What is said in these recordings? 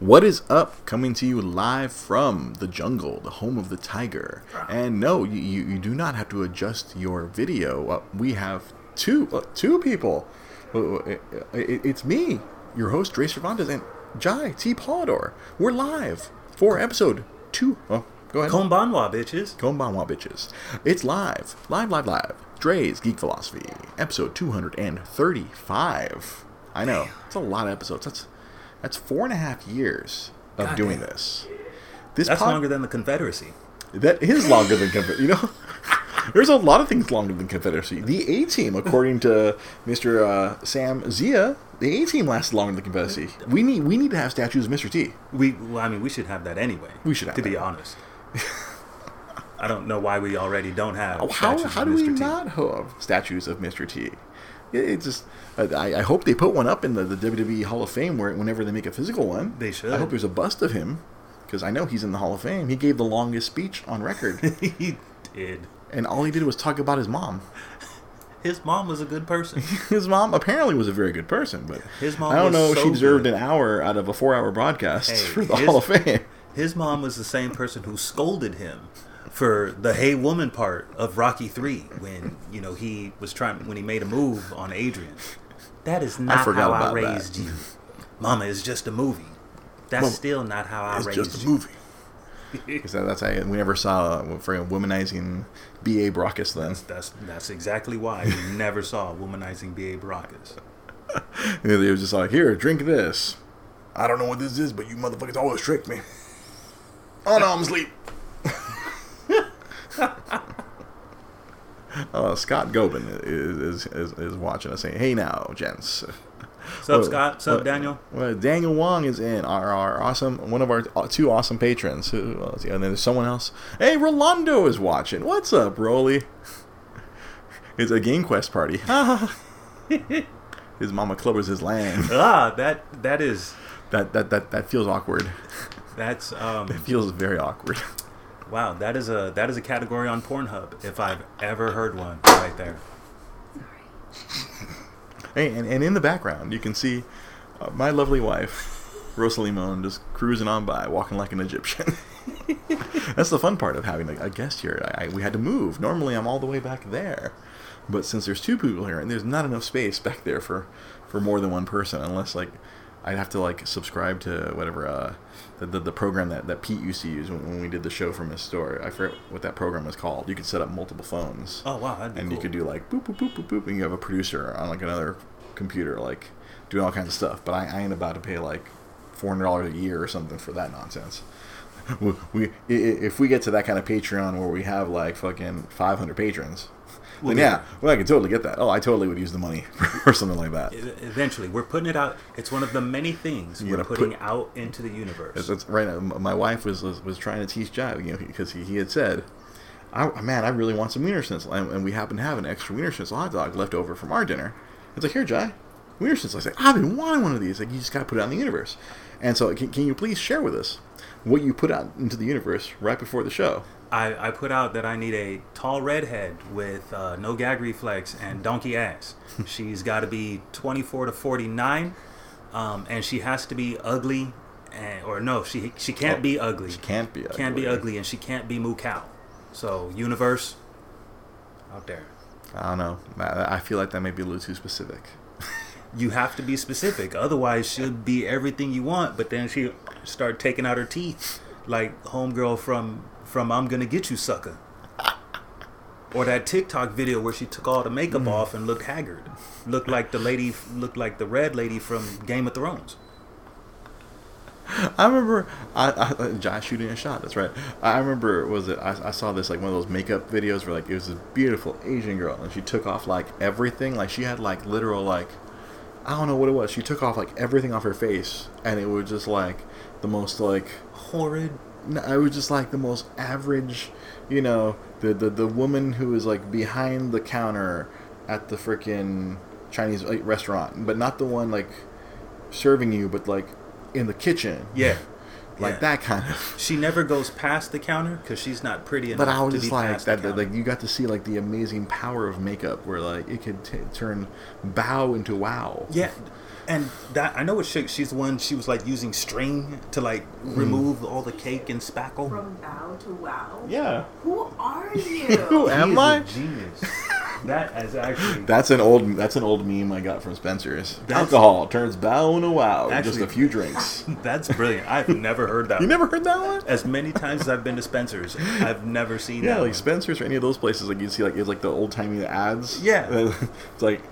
What is up? Coming to you live from the jungle, the home of the tiger. And no, you, you, you do not have to adjust your video. Uh, we have two uh, two people. Uh, it- it- it's me, your host, Dre Cervantes, and Jai T. Polidor. We're live for episode two. Oh, go ahead. Kombanwa, bitches. Konbanwa bitches. It's live. Live, live, live. Dre's Geek Philosophy, episode 235. I know. It's a lot of episodes. That's that's four and a half years of God doing damn. this. This That's pod- longer than the Confederacy. That is longer than Confederacy. You know, there's a lot of things longer than Confederacy. The A Team, according to Mr. Uh, Sam Zia, the A Team lasted longer than Confederacy. We need we need to have statues of Mr. T. We, well, I mean, we should have that anyway. We should have to be honest. I don't know why we already don't have. How, how of do we T. not have statues of Mr. T? It, it just, I, I hope they put one up in the, the WWE Hall of Fame where whenever they make a physical one. They should. I hope there's a bust of him because I know he's in the Hall of Fame. He gave the longest speech on record, he did. and all he did was talk about his mom. His mom was a good person. His mom apparently was a very good person, but His mom I don't know if so she deserved good. an hour out of a four-hour broadcast Hey, for the his- Hall of Fame. His mom was the same person who scolded him for the "Hey Woman" part of Rocky Three when you know he was trying when he made a move on Adrian. That is not forgot how I about that. raised you, Mama. It's just a movie. That's Well, still not how I raised you. It's just a movie. Because that's how we never saw for womanizing B.A. Baracus then. That's that's exactly why we never saw womanizing B.A. Baracus. And they was just like, here, drink this. I don't know what this is, but you motherfuckers always trick me. Oh no, I'm asleep. uh, Scott Gobin is, is, is, watching us saying, hey now, gents. What's up, Scott? What's up, Daniel? Well, Daniel Wong is in, our, our awesome, one of our two awesome patrons. Who? And then there's someone else. Hey, Rolando is watching. What's up, Roly? It's a Game Quest party. his mama clubbers his land. Ah, that that is That that that that feels awkward. that's um It feels very awkward. Wow. That is a that is a category on Pornhub if I've ever heard one. Right there. hey, and, and in the background you can see uh, my lovely wife, Rosa Limon, just cruising on by, walking like an Egyptian. That's the fun part of having a, a guest here. I, I, we had to move. Normally I'm all the way back there, but since there's two people here and there's not enough space back there for for more than one person, unless like I'd have to like subscribe to whatever uh, the, the the program that, that Pete used to use when, when we did the show from his store. I forget what that program was called. You could set up multiple phones. Oh wow, that'd be and cool. you could do like boop boop boop boop boop, and you have a producer on like another computer, like doing all kinds of stuff. But I, I ain't about to pay like four hundred dollars a year or something for that nonsense. We, we if we get to that kind of Patreon where we have like fucking five hundred patrons, We'll then yeah, well I can totally get that. Oh, I totally would use the money for something like that. Eventually, we're putting it out. It's one of the many things You we're putting put- out into the universe. That's, that's right. uh, My wife was was, was trying to teach Jive, you know, because he, he had said, I, "Man, I really want some wiener schnitzel," and, and we happen to have an extra wiener schnitzel hot dog left over from our dinner. It's like, "Here, Jai, wiener schnitzel." I said, "I've been wanting one of these." Like, you just got to put it out in the universe. And so, can, can you please share with us what you put out into the universe right before the show? I, I put out that I need a tall redhead with uh, no gag reflex and donkey ass. She's got to be 24 to 49, um, and she has to be ugly, and, or no, she she can't Oh, be ugly. She can't be. Can't be ugly, and she can't be moo cow. So universe, out there. I don't know. I, I feel like that may be a little too specific. You have to be specific, otherwise she'll be everything you want. But then she start taking out her teeth, like homegirl from from I'm gonna get you sucker. Or that TikTok video where she took all the makeup Mm. off and looked haggard, looked like the lady, looked like the red lady from Game of Thrones. I remember I, I Josh shooting a shot. That's right. I remember was it I, I saw this like one of those makeup videos where like it was this beautiful Asian girl and she took off like everything. Like she had like literal like I don't know what it was. She took off like everything off her face and it was just like the most like Horrid. No, it was just like the most average, you know, the the, the woman who is like behind the counter at the freaking Chinese restaurant, but not the one like serving you, but like in the kitchen. Yeah. like Yeah. that kind of. She never goes past the counter because she's not pretty enough. But I was just like that, that. Like you got to see like the amazing power of makeup, where like it could t- turn bow into wow. Yeah, And that I know what she, she's the one. She was like using string to like mm. remove all the cake and spackle. From bow to wow. Yeah. Who are you? Who you? am He is genius. that is actually That's an old that's an old meme I got from Spencer's. That's- Alcohol turns bow into wow. in just a few drinks. that's brilliant. I've never heard that. You never heard that one? As many times as I've been to Spencer's, I've never seen Yeah, that. like one. Spencer's or any of those places, like you see, like it's like the old timey ads. Yeah. it's like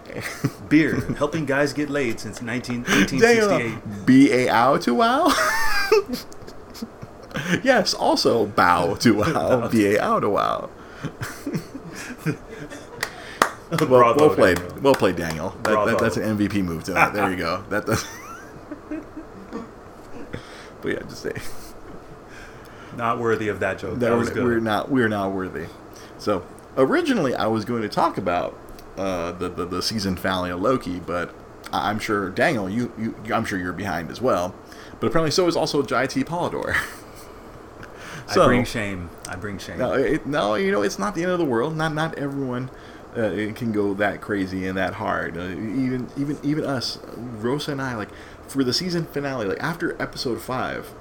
Beer helping guys get laid since 19, 1868. damn, b a ow to wow. yes, also bow to wow, b a ow to wow. Well, Bravo, well played, Daniel. well played, Daniel. That, that, that's an MVP move tonight. There you go. That, that's. but yeah, just say Not worthy of that joke. that That was good. we're not we're not worthy. So originally, I was going to talk about uh, the, the the season finale of Loki, but I'm sure Daniel, you, you I'm sure you're behind as well. But apparently, so is also Jai T. Polidor. I bring shame. I bring shame. No, it, no, you know it's not the end of the world. Not not everyone uh, it can go that crazy and that hard. Uh, even even even us, Rosa and I, like for the season finale, like after episode five,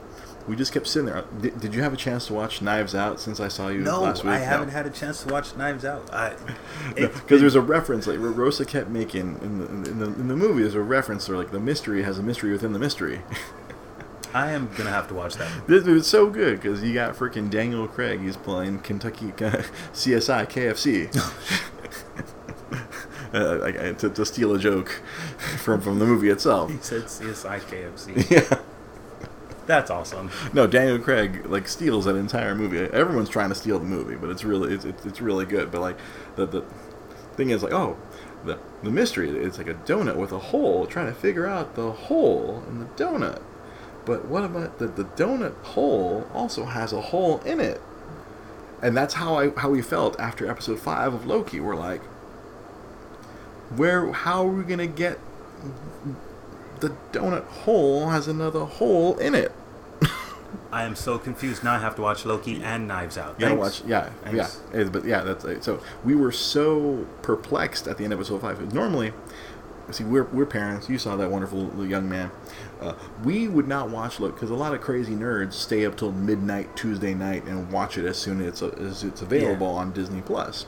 we just kept sitting there. Did, did you have a chance to watch Knives Out since I saw you no, last week? I haven't had a chance to watch Knives Out. I because there's a reference like Rosa kept making in the, in the in the movie. There's a reference or like the mystery has a mystery within the mystery. I am gonna have to watch that. This was so good because you got freaking Daniel Craig. He's playing Kentucky CSI KFC. uh, like, uh, to, to steal a joke from from the movie itself. He said CSI KFC. Yeah. That's awesome. No, Daniel Craig like steals that entire movie. Everyone's trying to steal the movie, but it's really it's, it's, it's really good. But like the the thing is like oh the the mystery it's like a donut with a hole trying to figure out the hole in the donut. But what about the the donut hole also has a hole in it? And that's how I how we felt after episode 5 of Loki. We're like where how are we to get the donut hole has another hole in it? I am so confused. Now I have to watch Loki and Knives Out. You gotta watch, yeah, Thanks. yeah. But yeah, that's uh, so. We were so perplexed at the end of episode five. Normally, see, we're we're parents. You saw that wonderful young man. Uh, we would not watch look because a lot of crazy nerds stay up till midnight Tuesday night and watch it as soon as it's, as it's available Yeah. on Disney Plus.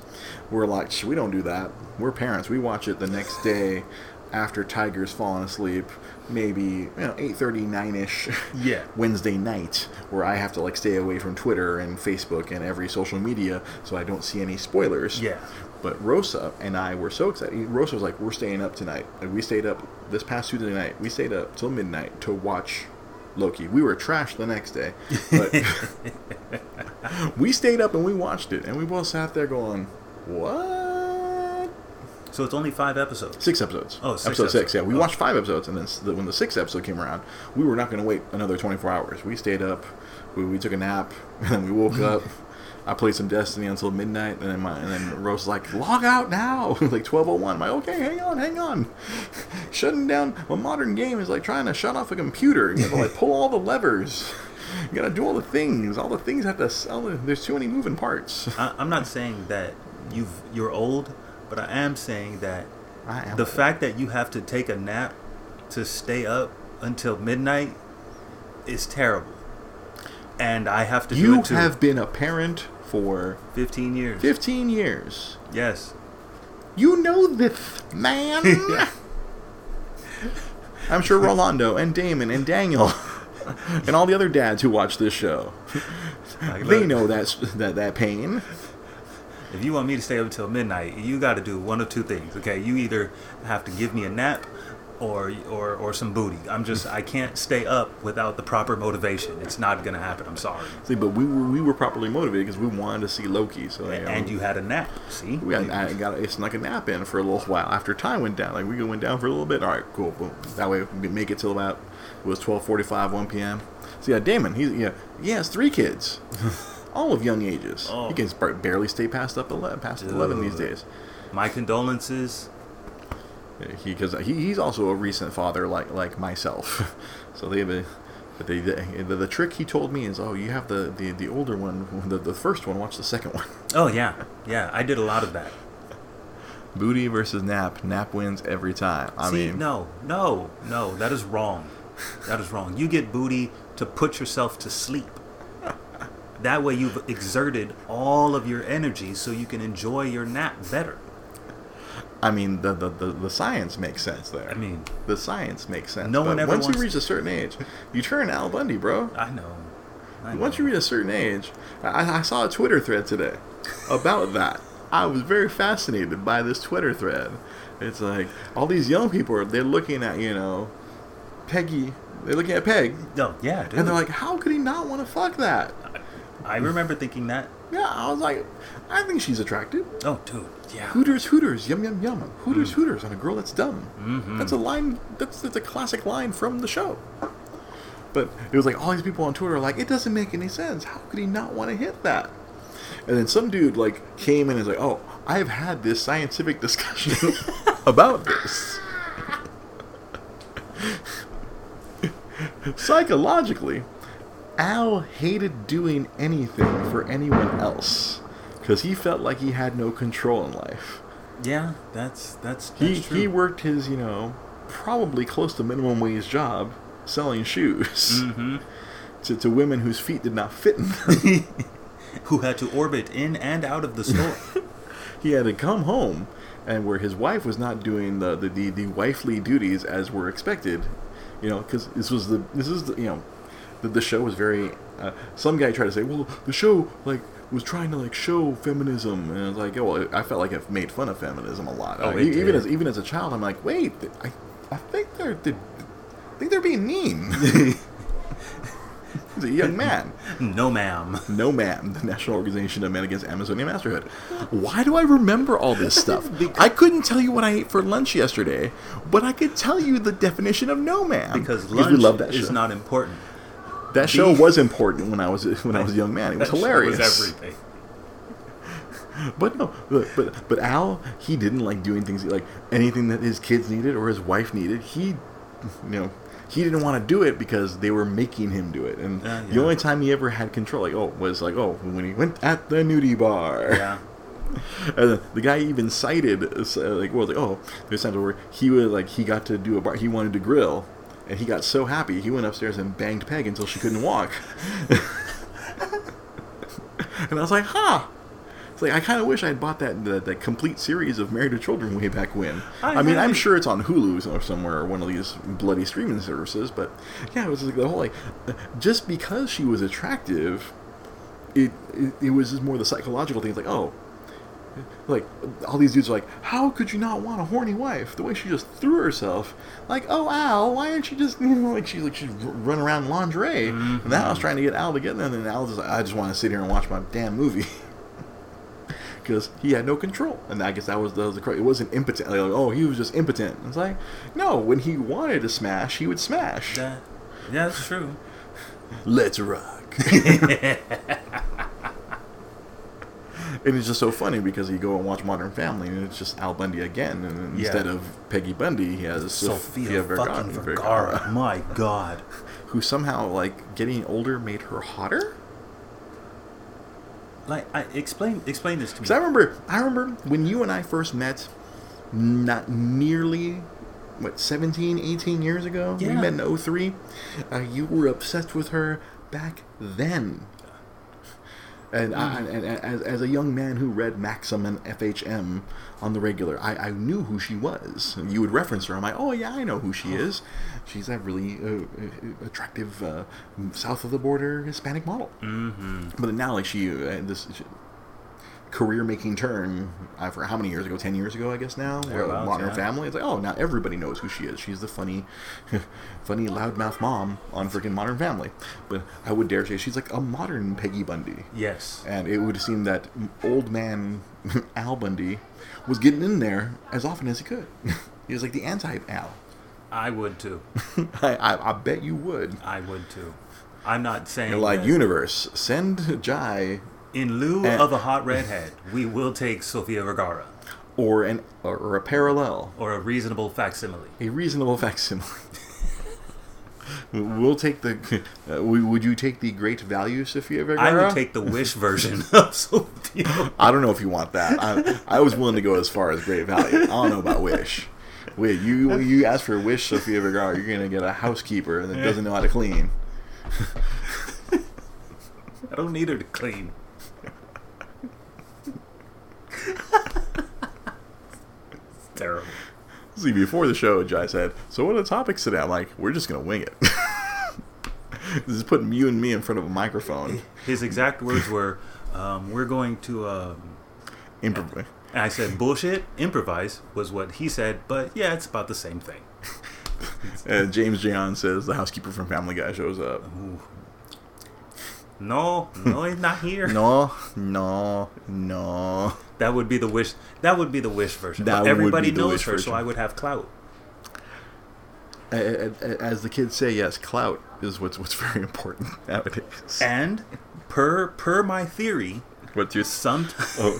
We're like, we don't do that. We're parents. We watch it the next day after Tiger's fallen asleep. Maybe you know eight thirty nine ish. Yeah. Wednesday night where I have to like stay away from Twitter and Facebook and every social media so I don't see any spoilers. Yeah. But Rosa and I were so excited. Rosa was like, "We're staying up tonight." Like we stayed up this past Tuesday night. We stayed up till midnight to watch Loki. We were trashed the next day, but we stayed up and we watched it, and we both sat there going, "What?" So it's only five episodes. Six episodes. Oh, six episode six. Yeah, we Oh. watched five episodes, and then the, when the sixth episode came around, we were not going to wait another twenty four hours. We stayed up. We, we took a nap, and then we woke up. I played some Destiny until midnight, and then my and then Rose was like, "Log out now!" like twelve oh one. I'm like, "Okay, hang on, hang on." Shutting down a modern game is like trying to shut off a computer. You have to like pull all the levers. You gotta do all the things. All the things have to. s- All the, there's too many moving parts. I, I'm not saying that you've you're old, but I am saying that the fact that you have to take a nap to stay up until midnight is terrible. And I have to do you it too. have been a parent for 15 years. 15 years. Yes. You know this, man. I'm sure Rolando and Damon and Daniel and all the other dads who watch this show, Like, they know that's that that pain. If you want me to stay up until midnight, you got to do one of two things. Okay, you either have to give me a nap, or or or some booty. I'm just I can't stay up without the proper motivation. It's not gonna happen. I'm sorry. See, but we were we were properly motivated because we wanted to see Loki. So you know, And you had a nap. See, we got, I got snuck a nap in for a little while after time went down. Like we went down for a little bit. All right, cool. Boom. That way we make it till about it was twelve forty five, one p.m. So yeah, uh, Damon, he yeah he has three kids, all of young ages. Oh. He can barely stay past up eleven, past eleven these days. my condolences. He because he, he's also a recent father like like myself. so they have a. But they, the, the trick he told me is, oh, you have the, the, the older one, the, the first one, watch the second one. Oh yeah, yeah. I did a lot of that. Booty versus Nap. Nap wins every time. I See, mean, no, no, no, that is wrong. That is wrong. You get booty to put yourself to sleep. That way you've exerted all of your energy so you can enjoy your nap better. I mean, the, the, the, the science makes sense there. I mean, the science makes sense. No one ever once you reach a certain age, you turn Al Bundy, bro. I know. I know. Once you reach a certain age, I, I saw a Twitter thread today about that. I was very fascinated by this Twitter thread. It's like all these young people are they're looking at you know Peggy. They're looking at Peg, No, yeah, dude. and they're like, "How could he not want to fuck that?" I remember thinking that. Yeah, I was like, "I think she's attractive." Oh, dude, yeah. Hooters, Hooters, yum yum yum. Hooters, Hooters on a girl that's dumb. Mhm. That's a line. That's that's a classic line from the show. But it was like all these people on Twitter are like, it doesn't make any sense. How could he not want to hit that? And then some dude like came in and was like, oh, I have had this scientific discussion about this. Psychologically, Al hated doing anything for anyone else because he felt like he had no control in life. Yeah, that's that's, that's He true. he worked his you know probably close to minimum wage job selling shoes Mhm. to, to women whose feet did not fit in them. Who had to orbit in and out of the store. he had to come home and where his wife was not doing the the, the, the wifely duties as were expected you know because this was the this is the you know the, the show was very uh, some guy tried to say well the show like was trying to like show feminism and I was like oh well, I felt like it made fun of feminism a lot Oh, even did. as even as a child I'm like wait th- I, I think they're, they I think they're being mean he's a young man no, ma'am. no Man, the National Organization of Men Against Amazonian Masterhood. Why do I remember all this stuff? I couldn't tell you what I ate for lunch yesterday, but I could tell you the definition of No Man Because we lunch love that is show. not important. That show beef- was important when I was when I was a young man. It was hilarious. Was everything. But no, but, but but Al, he didn't like doing things like anything that his kids needed or his wife needed. He, you know, he didn't want to do it because they were making him do it. And Uh, the only time he ever had control, like oh, was like oh when he went at the nudie bar. Yeah. And the guy even cited uh, like well like oh there's times where he was like he got to do a bar he wanted to grill and he got so happy he went upstairs and banged Peg until she couldn't walk. and I was like, huh. It's like I kind of wish I had bought that, that that complete series of Married to Children way back when. I I, mean, I'm sure it's on Hulu or somewhere or one of these bloody streaming services. But yeah, it was like the whole like uh, just because she was attractive, it it, it was just more the psychological thing. It's like oh, like all these dudes are like, how could you not want a horny wife? The way she just threw herself, like, oh Al, why aren't you just you know like she's like she's running around in lingerie? And then I was mm-hmm. trying to get Al to get there, and then Al just like, I just want to sit here and watch my damn movie. Because he had no control, and I guess that was, that was the it wasn't impotent. Like, oh, he was just impotent. It's like, no, when he wanted to smash, he would smash. That, yeah, that's true. Let's rock. And it's just so funny because you go and watch Modern Family and it's just Al Bundy again, and Yeah. instead of Peggy Bundy, he has Sofia, Vergara, fucking Vergara, Vergara. My God. who somehow like getting older made her hotter. Like, I explain explain this to me. Because I remember, I remember when you and I first met, not nearly. What 17, 18 years ago? We met in 03. Uh, you were obsessed with her back then. And, I, and, and as, as a young man who read Maxim and FHM on the regular, I, I knew who she was. You would reference her. I'm like, oh yeah, I know who she is. She's that really uh, uh, attractive uh, south of the border Hispanic model. Mm-hmm. But now, like she, uh, this career-making turn, I for how many years ago? Ten years ago, I guess now. uh, Thereabouts, Modern yeah. Family. It's like, oh, now everybody knows who she is. She's the funny, funny loudmouth mom on freaking Modern Family. But I would dare say she's like a modern Peggy Bundy. Yes. And it would seem that old man Al Bundy was getting in there as often as he could. he was like the anti-Al. I would too. I, I, I bet you would. I would too. I'm not saying You're like, that- universe, send Jai in lieu and- of a hot redhead, we will take Sofia Vergara or an or a parallel, or a reasonable facsimile. a reasonable facsimile. We'll take the. Uh, we- would you take the great value, Sofia Vergara? I would take the wish version of Sofia. I don't know if you want that. I, I was willing to go as far as great value. I don't know about Wish. Wait, you you ask for a Wish, Sofia Vergara, you're gonna get a housekeeper that doesn't know how to clean. I don't need her to clean. Terrible. See, before the show, Jai said, "So what are the topics today?" I'm like, "We're just gonna wing it." this is putting you and me in front of a microphone. His exact words were, um, "We're going to." Um, Improv- and I said, "Bullshit." Improvise was what he said, but yeah, it's about the same thing. Uh, James John says the housekeeper from Family Guy shows up. Ooh. No, no, he's not here. No, no, no. That would be the wish. That would be the wish version. That But everybody knows her, so. I would have clout. As the kids say, yes, clout is what's what's very important nowadays. And per per my theory, What's your some oh?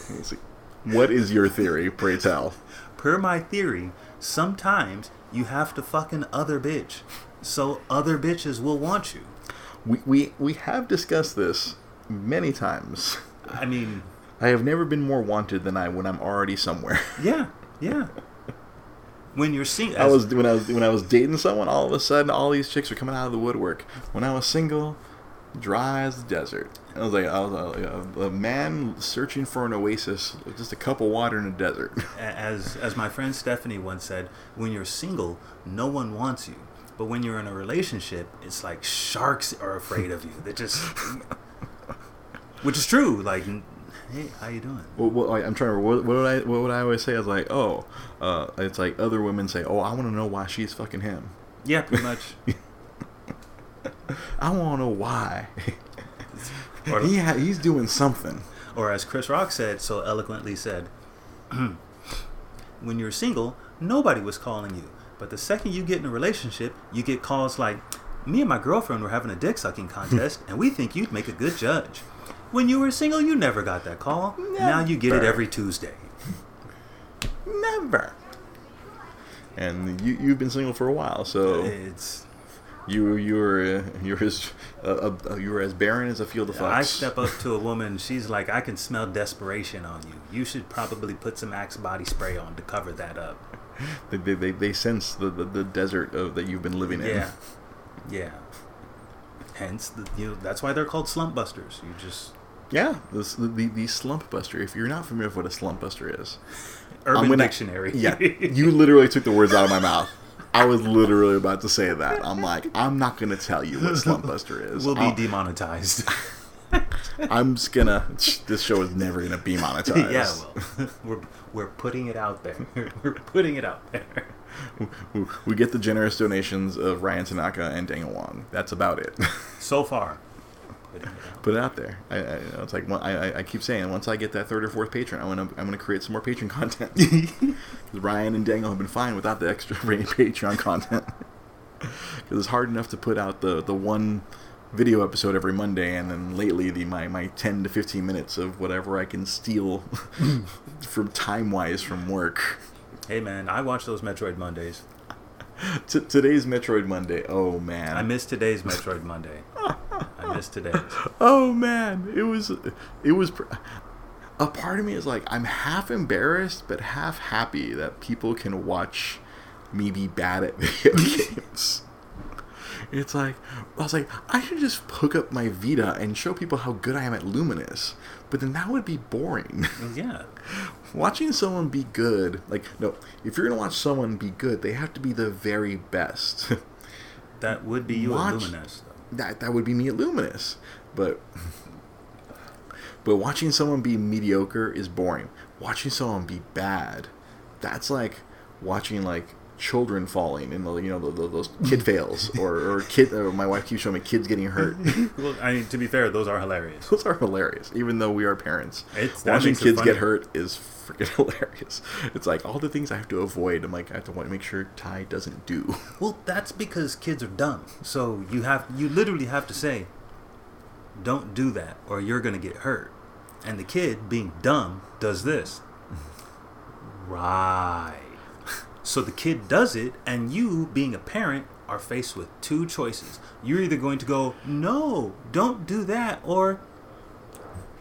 What is your theory? Pray tell. per my theory, sometimes you have to fucking other bitch, so other bitches will want you. We we we have discussed this many times. I mean, I have never been more wanted than I when I'm already somewhere. yeah, yeah. When you're seeing, I was when I was when I was dating someone, all of a sudden all these chicks were coming out of the woodwork. When I was single, dry as the desert. I was like I was a, a, a man searching for an oasis, just a cup of water in a desert. as as my friend Stephanie once said, when you're single, no one wants you. But when you're in a relationship, it's like sharks are afraid of you. They just, which is true. Like, hey, how you doing? Well, well, I- I'm trying to. remember, What, what would I? What would I always say? I was like, oh, uh, it's like other women say, oh, I want to know why she's fucking him. Yeah, pretty much. I want to know why. He ha- he's doing something. Or as Chris Rock said, so eloquently said, when you're single, nobody was calling you. But the second you get in a relationship, you get calls like, me and my girlfriend were having a dick sucking contest, and we think you'd make a good judge. When you were single, you never got that call. Now you get it every Tuesday. Never. And you you've been single for a while, so It's you you're uh, you're as uh, uh, you're as barren as a field of fire. I step up to a woman, she's like, I can smell desperation on you. You should probably put some Axe body spray on to cover that up. They, they, they, they sense the, the, the desert of, that you've been living in. Yeah. Yeah. Hence, the, you know, that's why they're called slump busters. You just Yeah, this, the, the the slump buster. If you're not familiar with what a slump buster is, Urban gonna- Dictionary. yeah, you literally took the words out of my mouth. I was literally about to say that. I'm like, I'm not gonna tell you what slump buster is. We'll be I'll- demonetized. I'm just gonna. This show is never gonna be monetized. yeah, well, we're we're putting it out there. we're putting it out there. we, get the generous donations of Ryan Tanaka and Daniel Wong. That's about it. So far, it. Put it out there. I, I, you know, it's like I, I- I keep saying once I get that third or fourth patron, I'm gonna I'm gonna create some more patron content. Ryan and Daniel have been fine without the extra Patreon content. Because it's hard enough to put out the the one video episode every Monday, and then lately the my, my 10 to 15 minutes of whatever I can steal from time wise from work. Hey man, I watch those Metroid Mondays. T- today's Metroid Monday. Oh man. I missed today's Metroid Monday. I missed today's. oh man, it was it was pr- a part of me is like I'm half embarrassed but half happy that people can watch me be bad at video games. It's like I was like I should just hook up my Vita and show people how good I am at Lumines, but then that would be boring. Yeah. Watching someone be good, like no, if you're gonna watch someone be good, they have to be the very best. That would be you Watch- at Lumines. though. that that would be me at Lumines. But but watching someone be mediocre is boring. Watching someone be bad, that's like watching like children falling in the you know the, the, those kid fails or or kid. Or my wife keeps showing me kids getting hurt. Well, I mean, to be fair, those are hilarious. Those are hilarious, even though we are parents. It's- Watching makes it kids get hurt is freaking hilarious. It's like all the things I have to avoid. I'm like I have to want to make sure Ty doesn't do. Well, that's because kids are dumb. So you have you literally have to say, "Don't do that, or you're gonna get hurt." And the kid, being dumb, does this. right. So the kid does it, and you, being a parent, are faced with two choices. You're either going to go, no, don't do that, or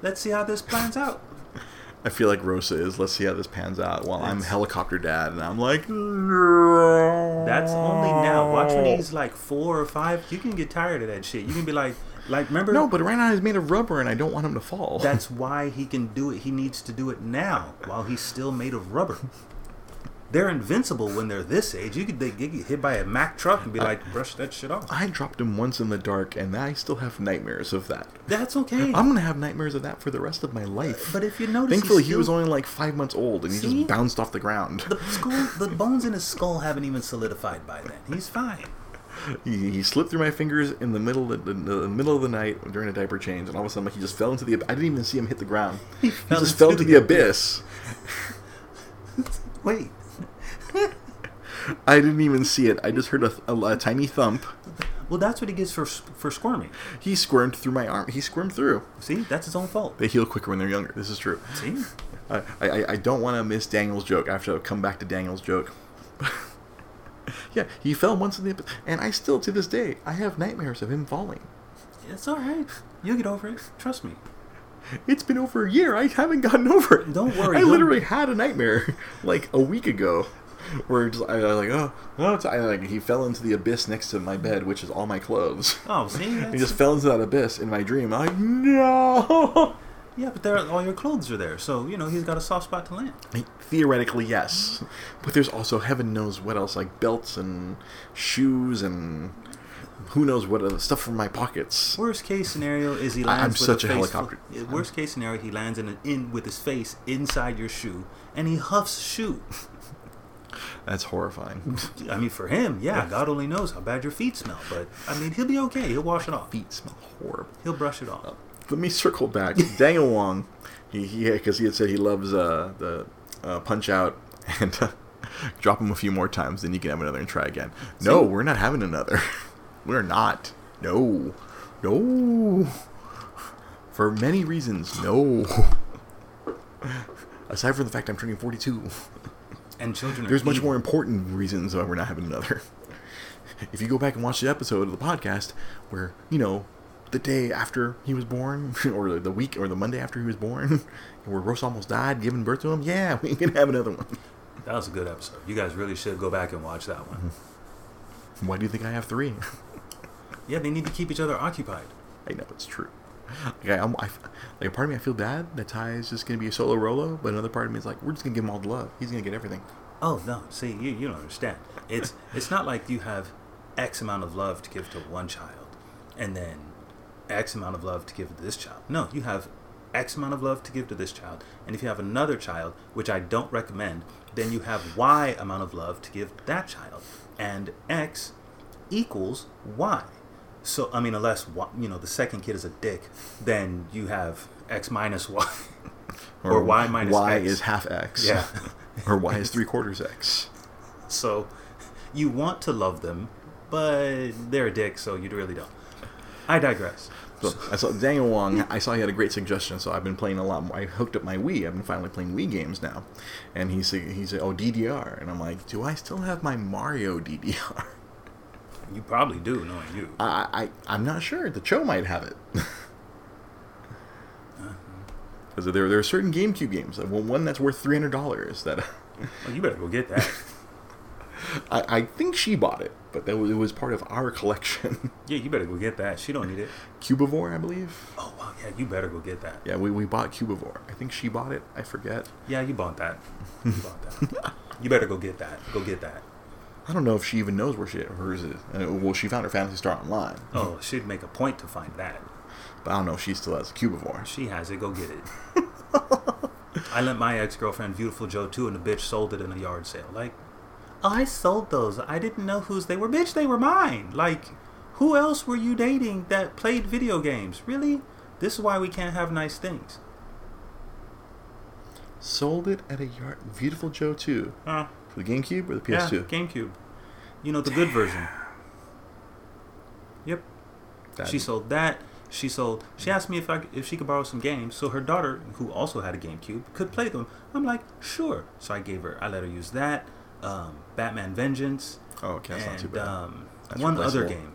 let's see how this plans out. I feel like Rosa is. Let's see how this pans out. While I'm helicopter dad, and I'm like, no. That's only now. Watch when he's like four or five. You can get tired of that shit. You can be like, like remember? No, but right now he's made of rubber, and I don't want him to fall. That's why he can do it. He needs to do it now while he's still made of rubber. They're invincible when they're this age. You could they get hit by a Mack truck and be like, brush that shit off. I dropped him once in the dark, and I still have nightmares of that. That's okay. I'm gonna have nightmares of that for the rest of my life. but if you notice, Thankfully, he's he was only like five months old, and he See? just bounced off the ground. the skull. The bones in his skull haven't even solidified by then. He's fine. He, he slipped through my fingers in the middle of the, the middle of the night during a diaper change, and all of a sudden, like he just fell into the. I didn't even see him hit the ground. He, fell just into fell into the the abyss. Wait, I didn't even see it. I just heard a, a, a tiny thump. well, that's what he gets for for squirming. He squirmed through my arm. He squirmed through. See, that's his own fault. They heal quicker when they're younger. This is true. See, I, I, I don't want to miss Daniel's joke. I have to come back to Daniel's joke. yeah, he fell once in the and I still, to this day, I have nightmares of him falling. it's all right. You'll get over it. Trust me. It's been over a year. I haven't gotten over it. Don't worry, I don't- literally had a nightmare like a week ago, where just, I, I was like, oh, oh it's, I, like he fell into the abyss next to my bed, which is all my clothes. Oh, see, He just fell into that abyss in my dream. I'm like, no. yeah, but there, all your clothes are there, so you know he's got a soft spot to land. Theoretically, yes, but there's also heaven knows what else, like belts and shoes and who knows what other stuff from my pockets. Worst case scenario is he lands I'm with such a face helicopter. full- worst case scenario, he lands in, a, in with his face inside your shoe, and he huffs shoe. That's horrifying. I mean, for him, yeah, God only knows how bad your feet smell, but I mean, he'll be okay. He'll wash it off. Feet smell horrible. He'll brush it off. Let me circle back. Daniel Wong, he he because he had said he loves uh, the uh, Punch Out and uh, drop him a few more times, then you can have another and try again. No, we're not having another. we're not. No, no. For many reasons, no. Aside from the fact I'm turning 42, And children are there's much evil. more important reasons why we're not having another. If you go back and watch the episode of the podcast where, you know, the day after he was born, or the week, or the Monday after he was born, where Rose almost died giving birth to him, yeah, we can have another one. That was a good episode. You guys really should go back and watch that one. Why do you think I have three? Yeah, they need to keep each other occupied. I know it's true. Like, I, I'm, I, like a part of me, I feel bad that Ty is just gonna be a solo Rolo, but another part of me is like, we're just gonna give him all the love. He's gonna get everything. Oh no! See, you you don't understand. It's it's not like you have X amount of love to give to one child, and then X amount of love to give to this child. No, you have X amount of love to give to this child, and if you have another child, which I don't recommend, then you have Y amount of love to give that child, and X equals Y. So I mean, unless you know the second kid is a dick, then you have X minus Y, or, Y minus Y X. is half X. Yeah. or Y is three quarters X. So you want to love them, but they're a dick, so you really don't. I digress. So I saw Daniel Wong. I saw he had a great suggestion, so I've been playing a lot more. I hooked up my Wii. I've been finally playing Wii games now, and he said he said, "Oh DDR," and I'm like, "Do I still have my Mario DDR?" You probably do, knowing you. I, I I'm not sure. The Cho might have it. Uh-huh. Because there, there are certain GameCube games. one that's worth three hundred dollars. That Well, you better go get that. I, I think she bought it, but that was, it was part of our collection. yeah, you better go get that. She don't need it. Cubivore, I believe. Oh, wow, yeah, you better go get that. Yeah, we, we bought Cubivore. I think she bought it. I forget. Yeah, you bought that. You bought that. You better go get that. Go get that. I don't know if she even knows where she hers is. Uh, Well, she found her Phantasy Star online, Oh, she'd make a point to find that. but I don't know if she still has a Cubivore. She has it. Go get it. I lent my ex girlfriend Beautiful Joe too, and the bitch sold it in a yard sale. Like, I sold those. I didn't know whose they were. Bitch, they were mine. Like, who else were you dating that played video games? Really? This is why we can't have nice things. Sold it at a yard. Beautiful Joe 2. Huh? The GameCube or the PS2? Yeah, GameCube. You know the good version. Yep. That- She sold that. She sold. She asked me if I if she could borrow some games, so her daughter, who also had a GameCube, could play them. I'm like, sure. So I gave her. I let her use that. Um, Batman Vengeance. Oh, okay, that's not too and bad. um, one other game,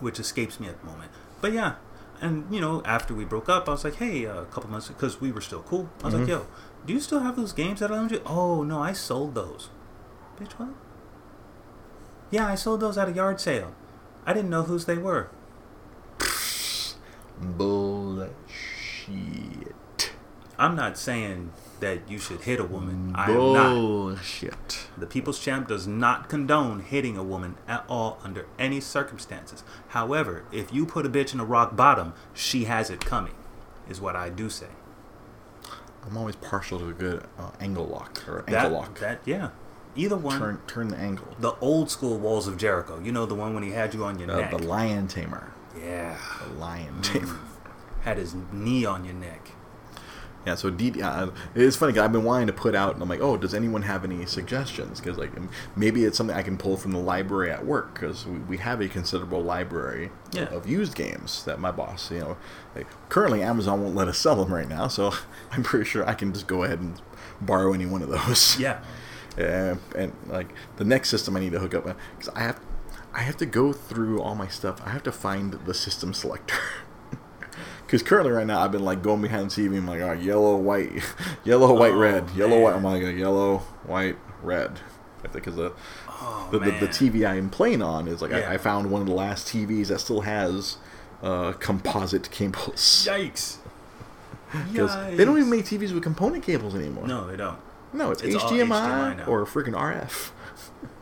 which escapes me at the moment. But yeah, and you know, after we broke up, I was like, hey, uh, a couple months because we were still cool. I was Mhm. like, yo, do you still have those games that I loaned you? Oh no, I sold those. Bitch, what? Yeah, I sold those at a yard sale. I didn't know whose they were. Bullshit. I'm not saying that you should hit a woman. I am not. Bullshit. The People's Champ does not condone hitting a woman at all under any circumstances. However, if you put a bitch in a rock bottom, she has it coming, is what I do say. I'm always partial to a good uh, angle lock or ankle That, lock. that, yeah. Either one. turn turn the angle. The old school Walls of Jericho. You know the one when he had you on your Uh, neck. the lion tamer. yeah. The lion Mm. tamer. Had his knee on your neck. Yeah, so D- uh, it's funny. 'cause I've been wanting to put out, and I'm like, oh, does anyone have any suggestions? Because like maybe it's something I can pull from the library at work because we, we have a considerable library Yeah. of used games that my boss, you know, like, currently Amazon won't let us sell them right now, so I'm pretty sure I can just go ahead and borrow any one of those. Yeah. Uh, and like the next system I need to hook up because I have I have to go through all my stuff. I have to find the system selector. Because currently, right now, I've been like going behind the TV. I'm like, oh, yellow, white, yellow, white, Oh, red, yellow, white. man. I'm like, yellow, white, red. I think Because the, Oh, the, the the. TV I'm playing on is like Yeah. I, I found one of the last TVs that still has uh, composite cables. Yikes. Because they don't even make TVs with component cables anymore. No, they don't. No, it's, It's HDMI, HDMI or freaking RF.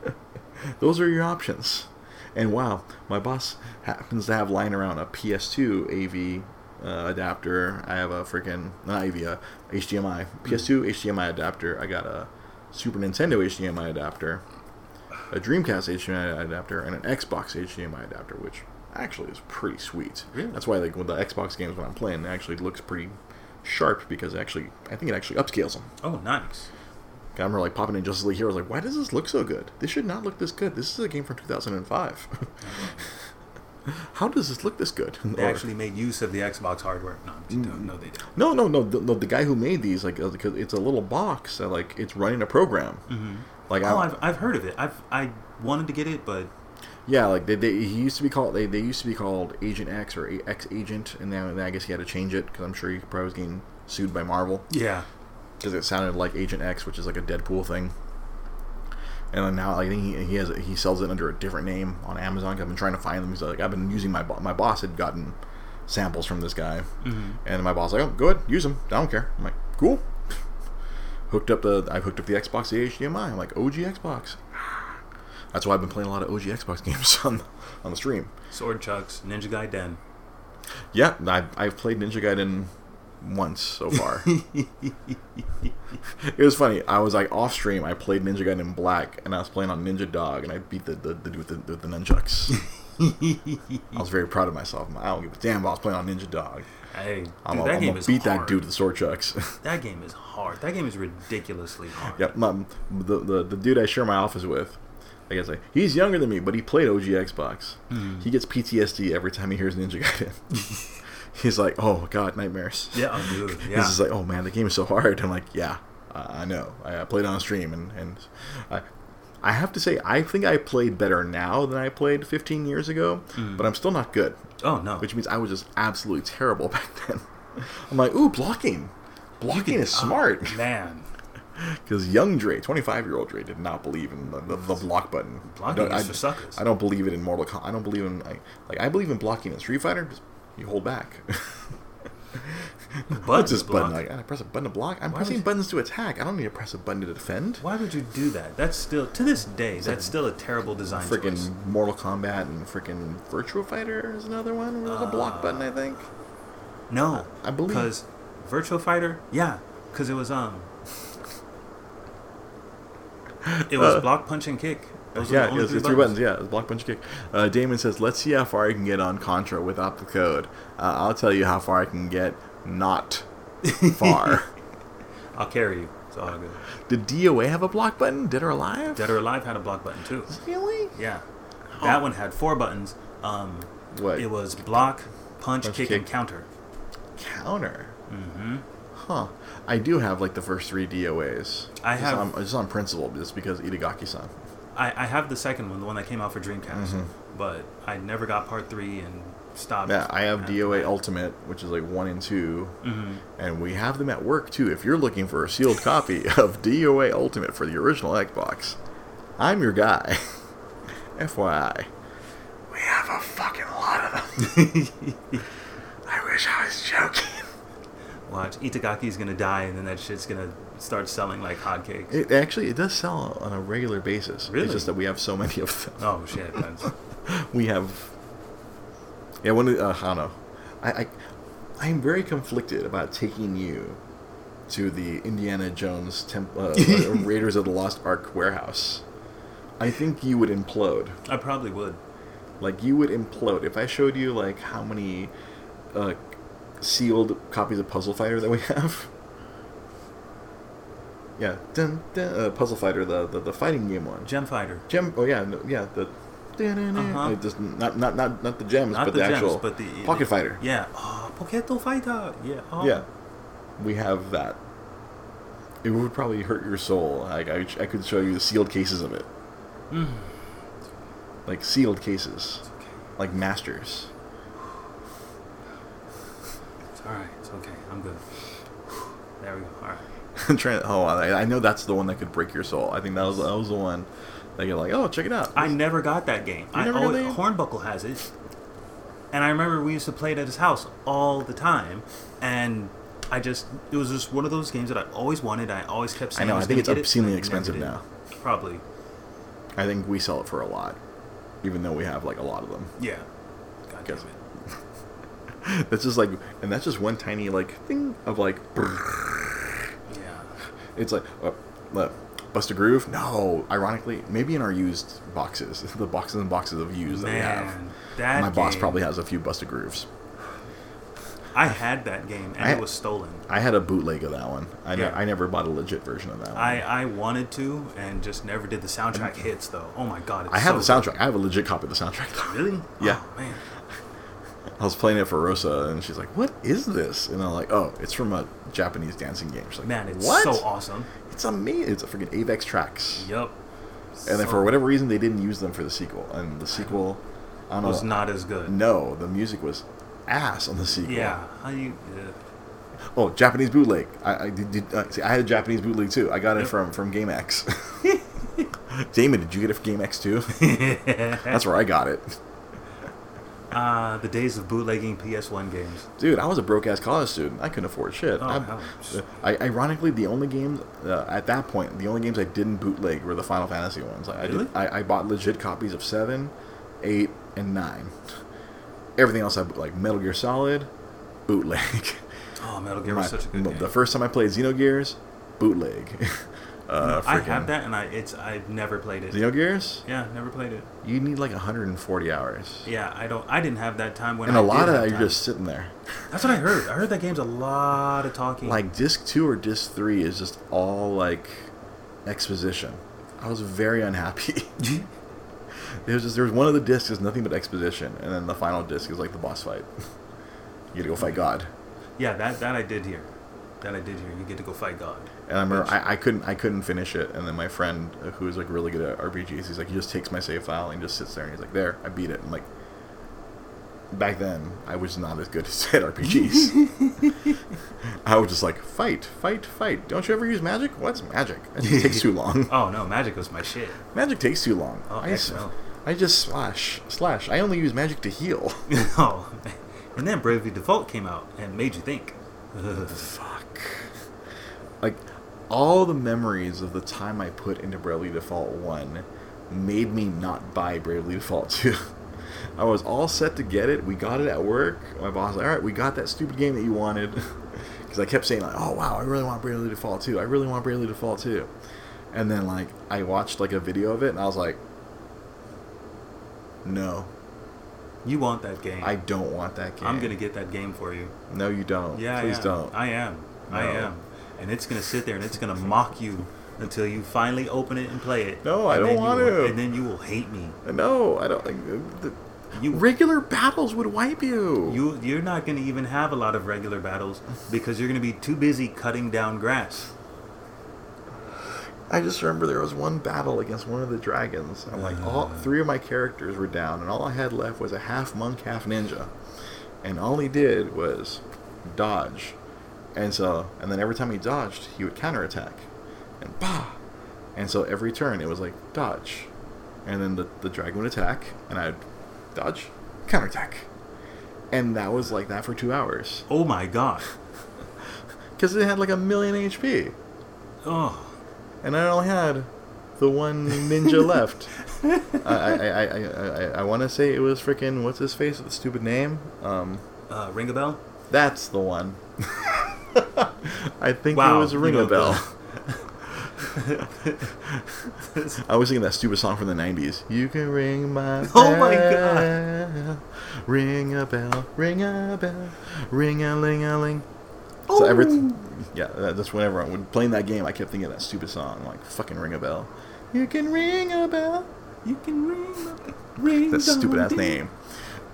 Those are your options. And wow, my boss happens to have lying around a PS2 AV uh, adapter. I have a freaking not AV, uh, HDMI PS2 HDMI adapter. I got a Super Nintendo HDMI adapter, a Dreamcast HDMI adapter, and an Xbox HDMI adapter, which actually is pretty sweet. Really? That's why like with the Xbox games when I'm playing, it actually looks pretty sharp because actually I think it actually upscales them. Oh, nice. I remember like popping in Justice League Heroes, like, why does this look so good? This should not look this good. This is a game from 2005. How does this look this good? They Or- actually made use of the Xbox hardware. No, I'm no, they didn't. no, no, no, the, no. The guy who made these, like, uh, because it's a little box that, like, it's running a program. Mm-hmm. Like, Oh, I, I've, I've heard of it. I've I wanted to get it, but yeah, like they, they, he used to be called, they, they used to be called Agent X or X Agent, and then I guess he had to change it because I'm sure he probably was getting sued by Marvel. yeah, because it sounded like Agent X, which is like a Deadpool thing. And then now I think he, he has he sells it under a different name on Amazon. I've been trying to find them. He's like, I've been using my bo- my boss had gotten samples from this guy, mm-hmm. and my boss like, oh, go ahead, use them. I don't care. I'm like, cool. hooked up the I hooked up the Xbox HDMI. I'm like, OG Xbox. That's why I've been playing a lot of OG Xbox games on on the stream. Sword Chucks, Ninja Gaiden. Yeah, I I've played Ninja Gaiden once so far. it was funny. I was like off stream. I played Ninja Gaiden in Black, and I was playing on Ninja Dog, and I beat the the, the dude with the, with the nunchucks. I was very proud of myself. I don't give a damn. I was playing on Ninja Dog. Hey, dude, I'm that gonna game is beat hard. that dude with the sword chucks. That game is hard. That game is ridiculously hard. yep. My, the, the the dude I share my office with. I guess like he's younger than me, but he played OG Xbox. Mhm. He gets PTSD every time he hears Ninja Gaiden. He's like, oh god, nightmares. Yeah, oh, dude. He's Yeah. just like, oh man, the game is so hard. I'm like, yeah, uh, I know. I, I played on a stream, and and I, I have to say, I think I played better now than I played 15 years ago, Mm. but I'm still not good. oh no. Which means I was just absolutely terrible back then. I'm like, ooh, blocking, blocking is smart. Oh, man. Because young Dre, 25 year old Dre, did not believe in the, the, the block button. I Blocking don't- is I, for suckers. I don't believe it in Mortal Kombat. I don't believe in I, like I believe in blocking in Street Fighter. Just you hold back. Button What's this button? Like, I press a button to block. I'm Why pressing would buttons to attack. I don't need to press a button to defend. Why would you do that? That's still to this day. That's still a terrible design choice. Freaking Mortal Kombat and freaking Virtua Fighter is another one. There's a block button, I think. No, I believe- because Virtua Fighter, yeah, because it was um, it was block, punch, and kick. Those yeah, it's, it's three buttons. Yeah, it's block, punch, kick. Uh, Damon says, "Let's see how far I can get on Contra without the code. Uh, I'll tell you how far I can get not far." I'll carry you. It's all good. Did DOA have a block button? Dead or Alive? Dead or Alive had a block button too. Really? Yeah, that one had four buttons. Um, What? it was block, punch, Punch, kick, kick. and counter. Counter. Mm-hmm. Huh. I do have like the first three DOAs. I Just have- on, just on principle, just because Itagaki-san. I, I have the second one, the one that came out for Dreamcast, Mhm. but I never got part three and stopped. Yeah, I have DOA that. Ultimate, which is like one and two, Mhm. and we have them at work too. If you're looking for a sealed copy of DOA Ultimate for the original Xbox, I'm your guy. FYI, we have a fucking lot of them. I wish I was joking. Watch Itagaki's gonna die, and then that shit's gonna start selling like hotcakes. It actually it does sell on a regular basis. Really? It's just that we have so many of them. oh shit! We have yeah one of the- uh, i don't know I, I i'm very conflicted about taking you to the indiana jones temp, uh, raiders of the lost ark warehouse i think you would implode I probably would. like you would implode if i showed you like how many uh, sealed copies of puzzle fighter that we have yeah dun, dun, uh, puzzle fighter the, the the fighting game one Gem Fighter. Gem. Oh yeah, no, yeah. The. Uh-huh. Just not not not not the gems, Not but the, the, gems, actual but the pocket fighter. Yeah. Oh, Poketo Fighter. Yeah. Oh. Yeah, we have that. It would probably hurt your soul. Like I, I could show you the sealed cases of it, Mm. like sealed cases, okay. like masters. All right. It's okay. I'm good. There we go. All right. I'm trying. Oh, I, I know that's the one that could break your soul. I think that was that was the one that you're like, oh, check it out. I never got that game. I never always, game? Hornbuckle has it, and I remember we used to play it at his house all the time, and I just it was just one of those games that I always wanted. I always kept I saying know. I was think it's it, obscenely and expensive now. Probably. I think we sell it for a lot, even though we have like a lot of them. Yeah. God damn it. That's just like, and that's just one tiny like thing of like. Yeah. It's like, uh, uh, Bust a Groove? No. Ironically, maybe in our used boxes, the boxes and boxes of used that we have. Man, that My boss probably has a few busted Grooves. I had that game and I- it was stolen. I had a bootleg of that one. I, ne- Yeah. I never bought a legit version of that one. I, I wanted to and just never did the soundtrack hits though. Oh my god! It's I have so the soundtrack. I have a legit copy of the soundtrack. good. Really? Yeah. Oh, man. I was playing it for Rosa, and she's like, "What is this?" And I'm like, "Oh, it's from a Japanese dancing game." She's like, Man, it's what? so awesome. It's amazing. It's a freaking Avex tracks. Yep. And then for whatever reason, they didn't use them for the sequel. And the sequel, I don't was know. not as good. No, the music was ass on the sequel. Yeah. How you? Oh, Japanese bootleg. I, I did. did uh, see, I had a Japanese bootleg too. I got it from from GameX. Damon, did you get it from GameX too? That's where I got it. Uh, the days of bootlegging PS1 games. Dude, I was a broke ass college student. I couldn't afford shit. Oh, I. I, ironically, the only games uh, at that point, the only games I didn't bootleg were the Final Fantasy ones. I, I, Really? did, I, I bought legit copies of seven, eight, and nine. Everything else, I like Metal Gear Solid, bootleg. Oh, Metal Gear My- was such a good game. the first time I played Xenogears, bootleg. uh, I have that, and I it's I've never played it. Xenogears, Yeah, never played it. you need like 140 hours. Yeah, I don't. I didn't have that time when. and I a lot of that, you're time. just sitting there. That's what I heard. I heard that game's a lot of talking. Like disc two or disc three is just all like exposition. I was very unhappy. It was just there was one of the discs is nothing but exposition, and then the final disc is like the boss fight. you get to go fight God. yeah, that that I did hear. That I did here. You get to go fight God. And I remember I, I couldn't I couldn't finish it, and then my friend uh, who was like really good at RPGs, he's like he just takes my save file and just sits there and he's like there I beat it. I'm like back then I was not as good at RPGs. I was just like fight fight fight. Don't you ever use magic? What's magic? It just takes too long. Oh no, Magic was my shit. Magic takes too long. Oh, I, heck no. I just slash slash. I only use magic to heal. oh, man. and then Bravely Default came out and made you think. Fuck. Like all the memories of the time I put into Bravely Default one made me not buy Bravely Default two. I was all set to get it. We got it at work. My boss was like, "All right, we got that stupid game that you wanted." Because I kept saying like, "Oh wow, I really want Bravely Default 2. I really want Bravely Default 2." And then like I watched like a video of it, and I was like, "No, You want that game? I don't want that game." I'm gonna get that game for you. No, you don't. Yeah, please don't. I am. I am. And it's gonna sit there and it's gonna mock you until you finally open it and play it. No, I don't want will- to. And then you will hate me. No, I don't. Like, the, You regular battles would wipe you. you you're not gonna even have a lot of regular battles because you're gonna be too busy cutting down grass. I just remember there was one battle against one of the dragons. And like uh. all three of my characters were down, and all I had left was a half monk, half ninja. And all he did was dodge. And so, and then every time he dodged, he would counterattack. And bah! And so every turn it was like dodge. And then the, the dragon would attack, and I'd dodge, counterattack. And that was like that for two hours. Oh my god. Because it had like a million HP. Oh. and I only had the one ninja left. I I I I, I, I want to say it was freaking what's his face with the stupid name. Um, Uh, Ringabel? that's the one. I think Wow, it was you Ring know a Bell. I was singing that stupid song from the '90s. You can ring my bell. Oh my God. Ring a bell, ring a bell, ring a ling a ling. So oh. every yeah, that- that's whenever I when playing that game, I kept thinking of that stupid song, like fucking ring a bell. You can ring a bell. You can ring a ring. That stupid ass name.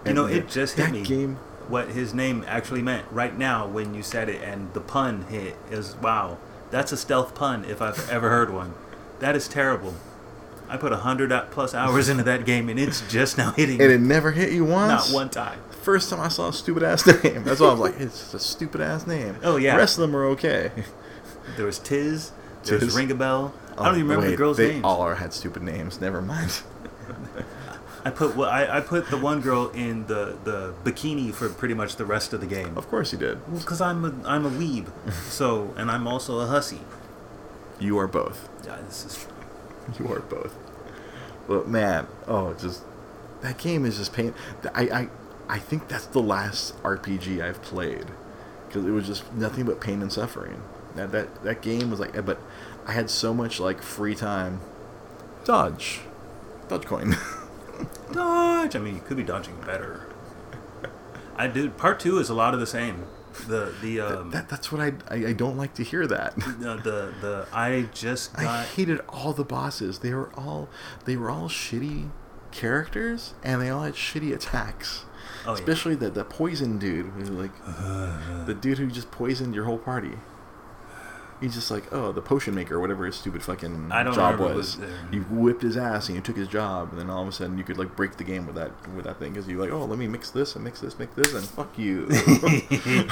You know, it just hit that me. game. What his name actually meant right now when you said it, and the pun hit is wow. That's a stealth pun if I've ever heard one. That is terrible. I put a hundred plus hours into that game, and it's just now hitting. And it never hit you once. Not one time. First time I saw a stupid ass name. That's why I was like, it's just a stupid ass name. Oh, yeah. The rest of them are okay. There was Tiz. There was Tiz. Ringabel. I don't oh, even remember Oh, wait, the girl's names. they name. all are, had stupid names. Never mind. I put well, I, I put the one girl in the, the bikini for pretty much the rest of the game. Of course you did. Because I'm a I'm a weeb, so and I'm also a hussy. You are both. Yeah, this is You are both. But man, oh, just that game is just pain. I I I think that's the last RPG I've played because it was just nothing but pain and suffering. That that that game was like, but I had so much like free time. Dodge, Dogecoin. dodge. I mean, you could be dodging better. I did. Part two is a lot of the same. The the um that that's what I, I I don't like to hear that. the, the the I just I hated all the bosses. They were all they were all shitty characters, and they all had shitty attacks. Oh, yeah. Especially the the poison dude, who like the dude who just poisoned your whole party. He's just like, oh, the potion maker, or whatever his stupid fucking I job was. was. You whipped his ass and you took his job, and then all of a sudden you could like break the game with that with that thing because you're like, oh, let me mix this and mix this, mix this, and fuck you.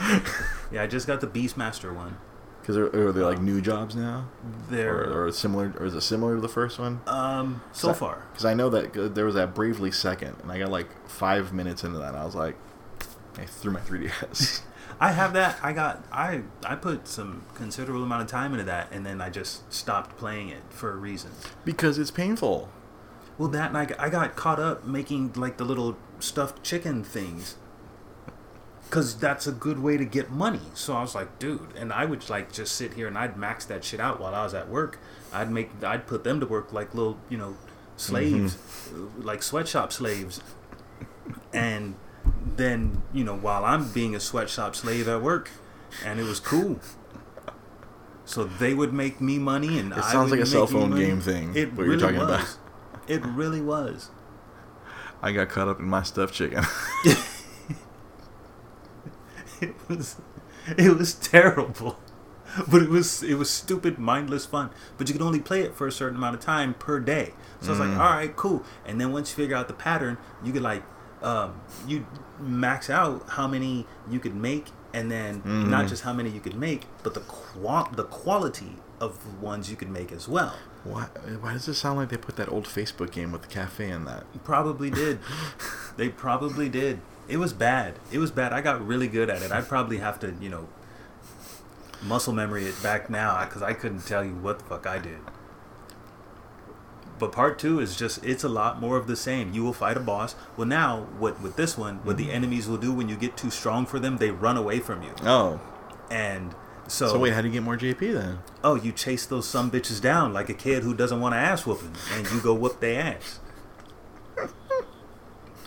yeah. I just got the Beastmaster one. Because are, are they like new jobs now, There, or, or similar, or is it similar to the first one? um, so far. Because I know that uh, there was that Bravely Second, and I got like five minutes into that, and I was like, I threw my 3DS. I have that. I got. I I put some considerable amount of time into that, and then I just stopped playing it for a reason. because it's painful. Well, that and I, I got caught up making like the little stuffed chicken things. Cause that's a good way to get money. So I was like, dude, and I would like just sit here and I'd max that shit out while I was at work. I'd make, I'd put them to work like little, you know, slaves, mm-hmm. like sweatshop slaves. And then, you know, while I'm being a sweatshop slave at work, and it was cool. So they would make me money, and It I sounds like a cell phone game thing, It what you're really talking about. was. It really was. I got caught up in my stuffed chicken. It was it was terrible. But it was it was stupid, mindless fun. But you could only play it for a certain amount of time per day. So I was like, Mm. all right, cool. And then once you figure out the pattern, you could like um, you max out how many you could make, and then not Mhm. just how many you could make, but the qua- the quality of ones you could make as well. why, why does it sound like they put that old Facebook game with the cafe in that? Probably did. they probably did. It was bad. It was bad. I got really good at it. I'd probably have to, you know, muscle memory it back now because I couldn't tell you what the fuck I did. But part two is just, it's a lot more of the same. You will fight a boss. Well, now, what with this one, what the mm-hmm. enemies will do when you get too strong for them, they run away from you. Oh, And so, so wait, how do you get more JP then? oh, you chase those some bitches down like a kid who doesn't want to ass whooping, and you go whoop their ass.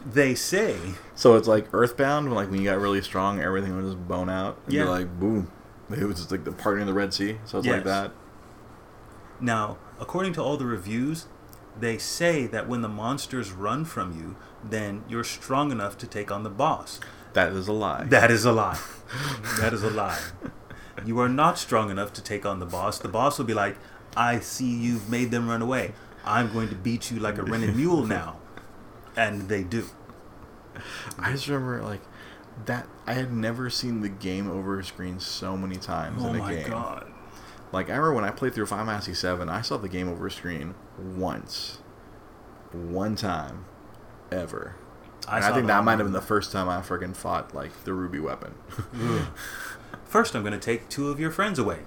They say So it's like Earthbound, when like when you got really strong, everything would just bone out. And Yeah. You're like, boom. It was just like the parting of the Red Sea. So it's Yes. like that. Now, according to all the reviews, they say that when the monsters run from you, then you're strong enough to take on the boss. That is a lie. That is a lie. that is a lie. You are not strong enough to take on the boss. The boss will be like, I see you've made them run away. I'm going to beat you like a rented mule now. And they do. I just remember like that. I had never seen the game over screen so many times Oh in a my game. god. Like I remember when I played through Final Fantasy Seven, I saw the game over screen once, one time, ever. I, And I, think that might have been the first time I freaking fought like the Ruby weapon. First, I'm going to take two of your friends away.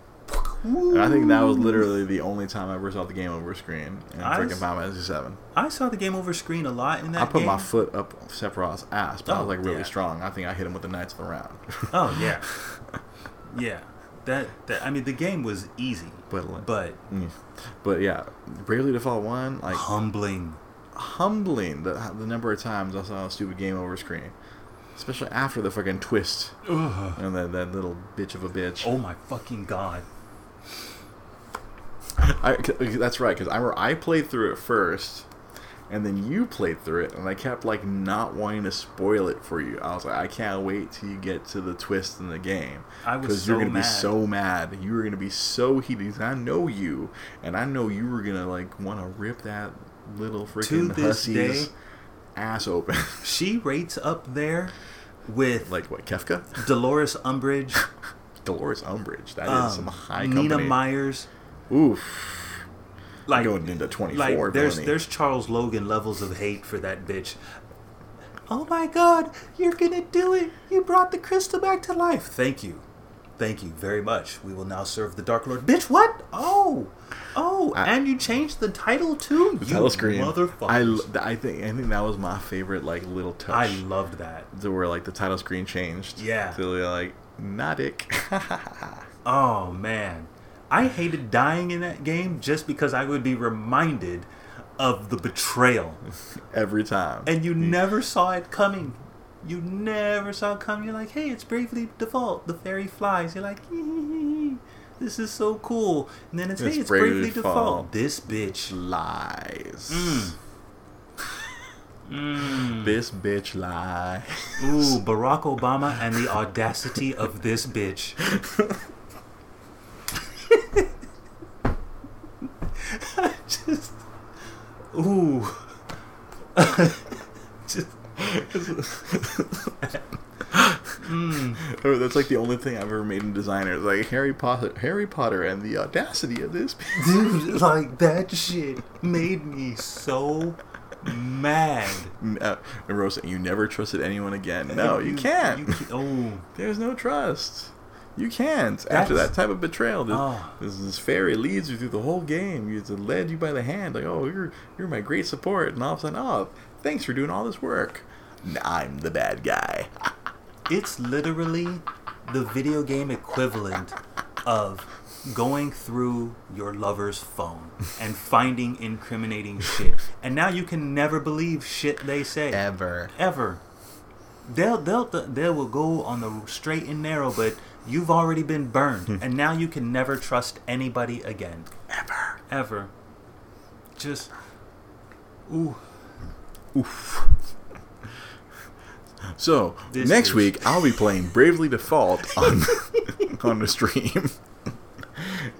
and I think that was literally the only time I ever saw the game over screen in I freaking Final Fantasy Seven. I saw the game over screen a lot in that I put game. my foot up Sephiroth's ass, but I Oh, was like really yeah. strong. I think I hit him with the Knights of the Round. Oh yeah, yeah. That, that I mean, the game was easy, but like, but mm. but yeah, Bravely Default One, like humbling. humbling the the number of times I saw a stupid game over screen, especially after the fucking twist Ugh. and that that little bitch of a bitch. Oh my fucking god! I, that's right, because I remember I played through it first, and then you played through it, and I kept like not wanting to spoil it for you. I was like, I can't wait till you get to the twist in the game, I was because so you're gonna mad. be so mad. You were gonna be so heated. I know you, and I know you were gonna like want to rip that little freaking hussy's day- ass open. She rates up there with like what, Kefka? Dolores Umbridge, Dolores Umbridge. That is um, some high Nina company. Myers. Oof. Like, going into 24 like there's villainy. there's Charles Logan levels of hate for that bitch. Oh my god, you're gonna do it! You brought the crystal back to life. Thank you, thank you very much. We will now serve the Dark Lord. Bitch, what? Oh, oh, I- and you changed the title too. The you title screen. motherfucker. I, I think I think that was my favorite like little touch. I loved that. to where like the title screen changed. Yeah. To like Nodic. Oh man, I hated dying in that game just because I would be reminded of the betrayal, Every time. and you never saw it coming. You never saw it coming. You're like, hey, it's Bravely Default. The fairy flies. You're like, this is so cool. And then it's, It's hey, it's Bravely Bravely, Default. Default. This bitch. lies. Mm. Mm. This bitch lies. Ooh, Barack Obama and the audacity of this bitch. I just, ooh, just, mm. Oh, That's like the only thing I've ever made in designer. It's like Harry Potter, Harry Potter, and the audacity of this. dude, like that shit made me so mad. Uh, and Rosa, you never trusted anyone again. No, you can't. you can't- oh, There's no trust. You can't. After that type of betrayal, this, Oh. this, this fairy leads you through the whole game. It led you by the hand, like, oh, you're you're my great support, and all of a sudden, oh, thanks for doing all this work. I'm the bad guy. It's literally the video game equivalent of going through your lover's phone and finding incriminating shit. And now you can never believe shit they say. Ever. Ever. They'll they'll they will go on the straight and narrow, but you've already been burned, hmm. and now you can never trust anybody again. Ever. Ever. Just ooh. Oof. So This next is- week I'll be playing Bravely Default on on the stream,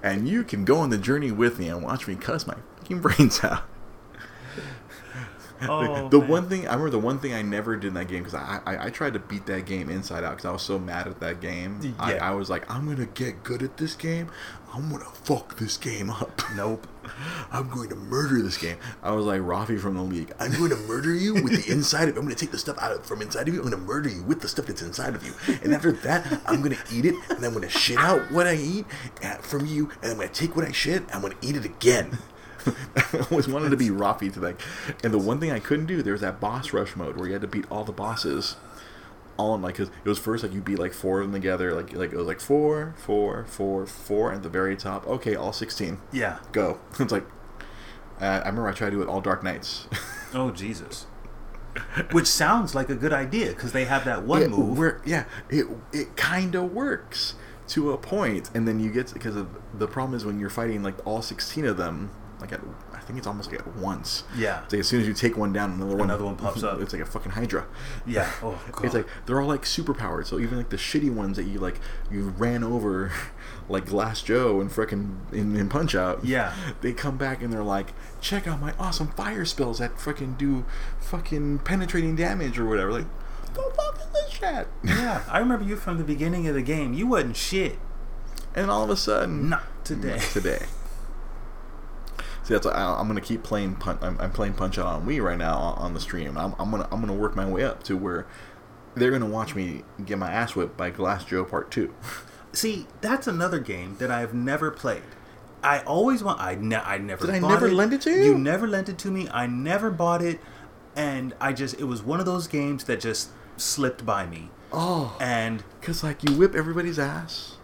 and you can go on the journey with me and watch me cuss my fucking brains out. Oh, the man. one thing I remember, the one thing I never did in that game because I, I I tried to beat that game inside out because I was so mad at that game. I, Yeah. I was like, I'm gonna get good at this game. I'm gonna fuck this game up. Nope. I'm going to murder this game. I was like Rafi from the league. I'm going to murder you with the inside of. I'm going to take the stuff out of from inside of you. I'm going to murder you with the stuff that's inside of you. And after that, I'm going to eat it, and I'm going to shit out what I eat from you, and I'm going to take what I shit. I'm going to eat it again. I always wanted to be Rafi to like. And the one thing I couldn't do, there was that boss rush mode where you had to beat all the bosses. All in like, cause it was first like you beat like four of them together, like like it was like four, four, four, four, at the very top. Okay, all sixteen Yeah. go. It's like uh, I remember I tried to do it all Dark Knights. Oh Jesus. Which sounds like a good idea because they have that one yeah, move. Where, yeah, it it kind of works to a point, and then you get because of the problem is when you're fighting like all sixteen of them. Like at, I think it's almost like at once. Yeah. It's like as soon as you take one down, another one Another one pops up. It's like a fucking Hydra. Yeah. Oh god. It's like they're all like super powered. So even like the shitty ones that you like you ran over, like Glass Joe and frickin' in, in Punch Out. Yeah. They come back and they're like, check out my awesome fire spells that frickin' do fucking penetrating damage or whatever. Like, the fuck is this shit? yeah. I remember you from the beginning of the game. You wasn't shit. And all of a sudden, Not today. today. See, that's I, I'm gonna keep playing. Punch, I'm, I'm playing Punch Out on Wii right now on, on the stream. I'm, I'm gonna I'm gonna work my way up to where they're gonna watch me get my ass whipped by Glass Joe Part Two. See, that's another game that I've never played. I always want. I ne- I never. Did I never lend it to you? You never lent it to me. I never bought it, and I just. It was one of those games that just slipped by me. Oh, And because like you whip everybody's ass,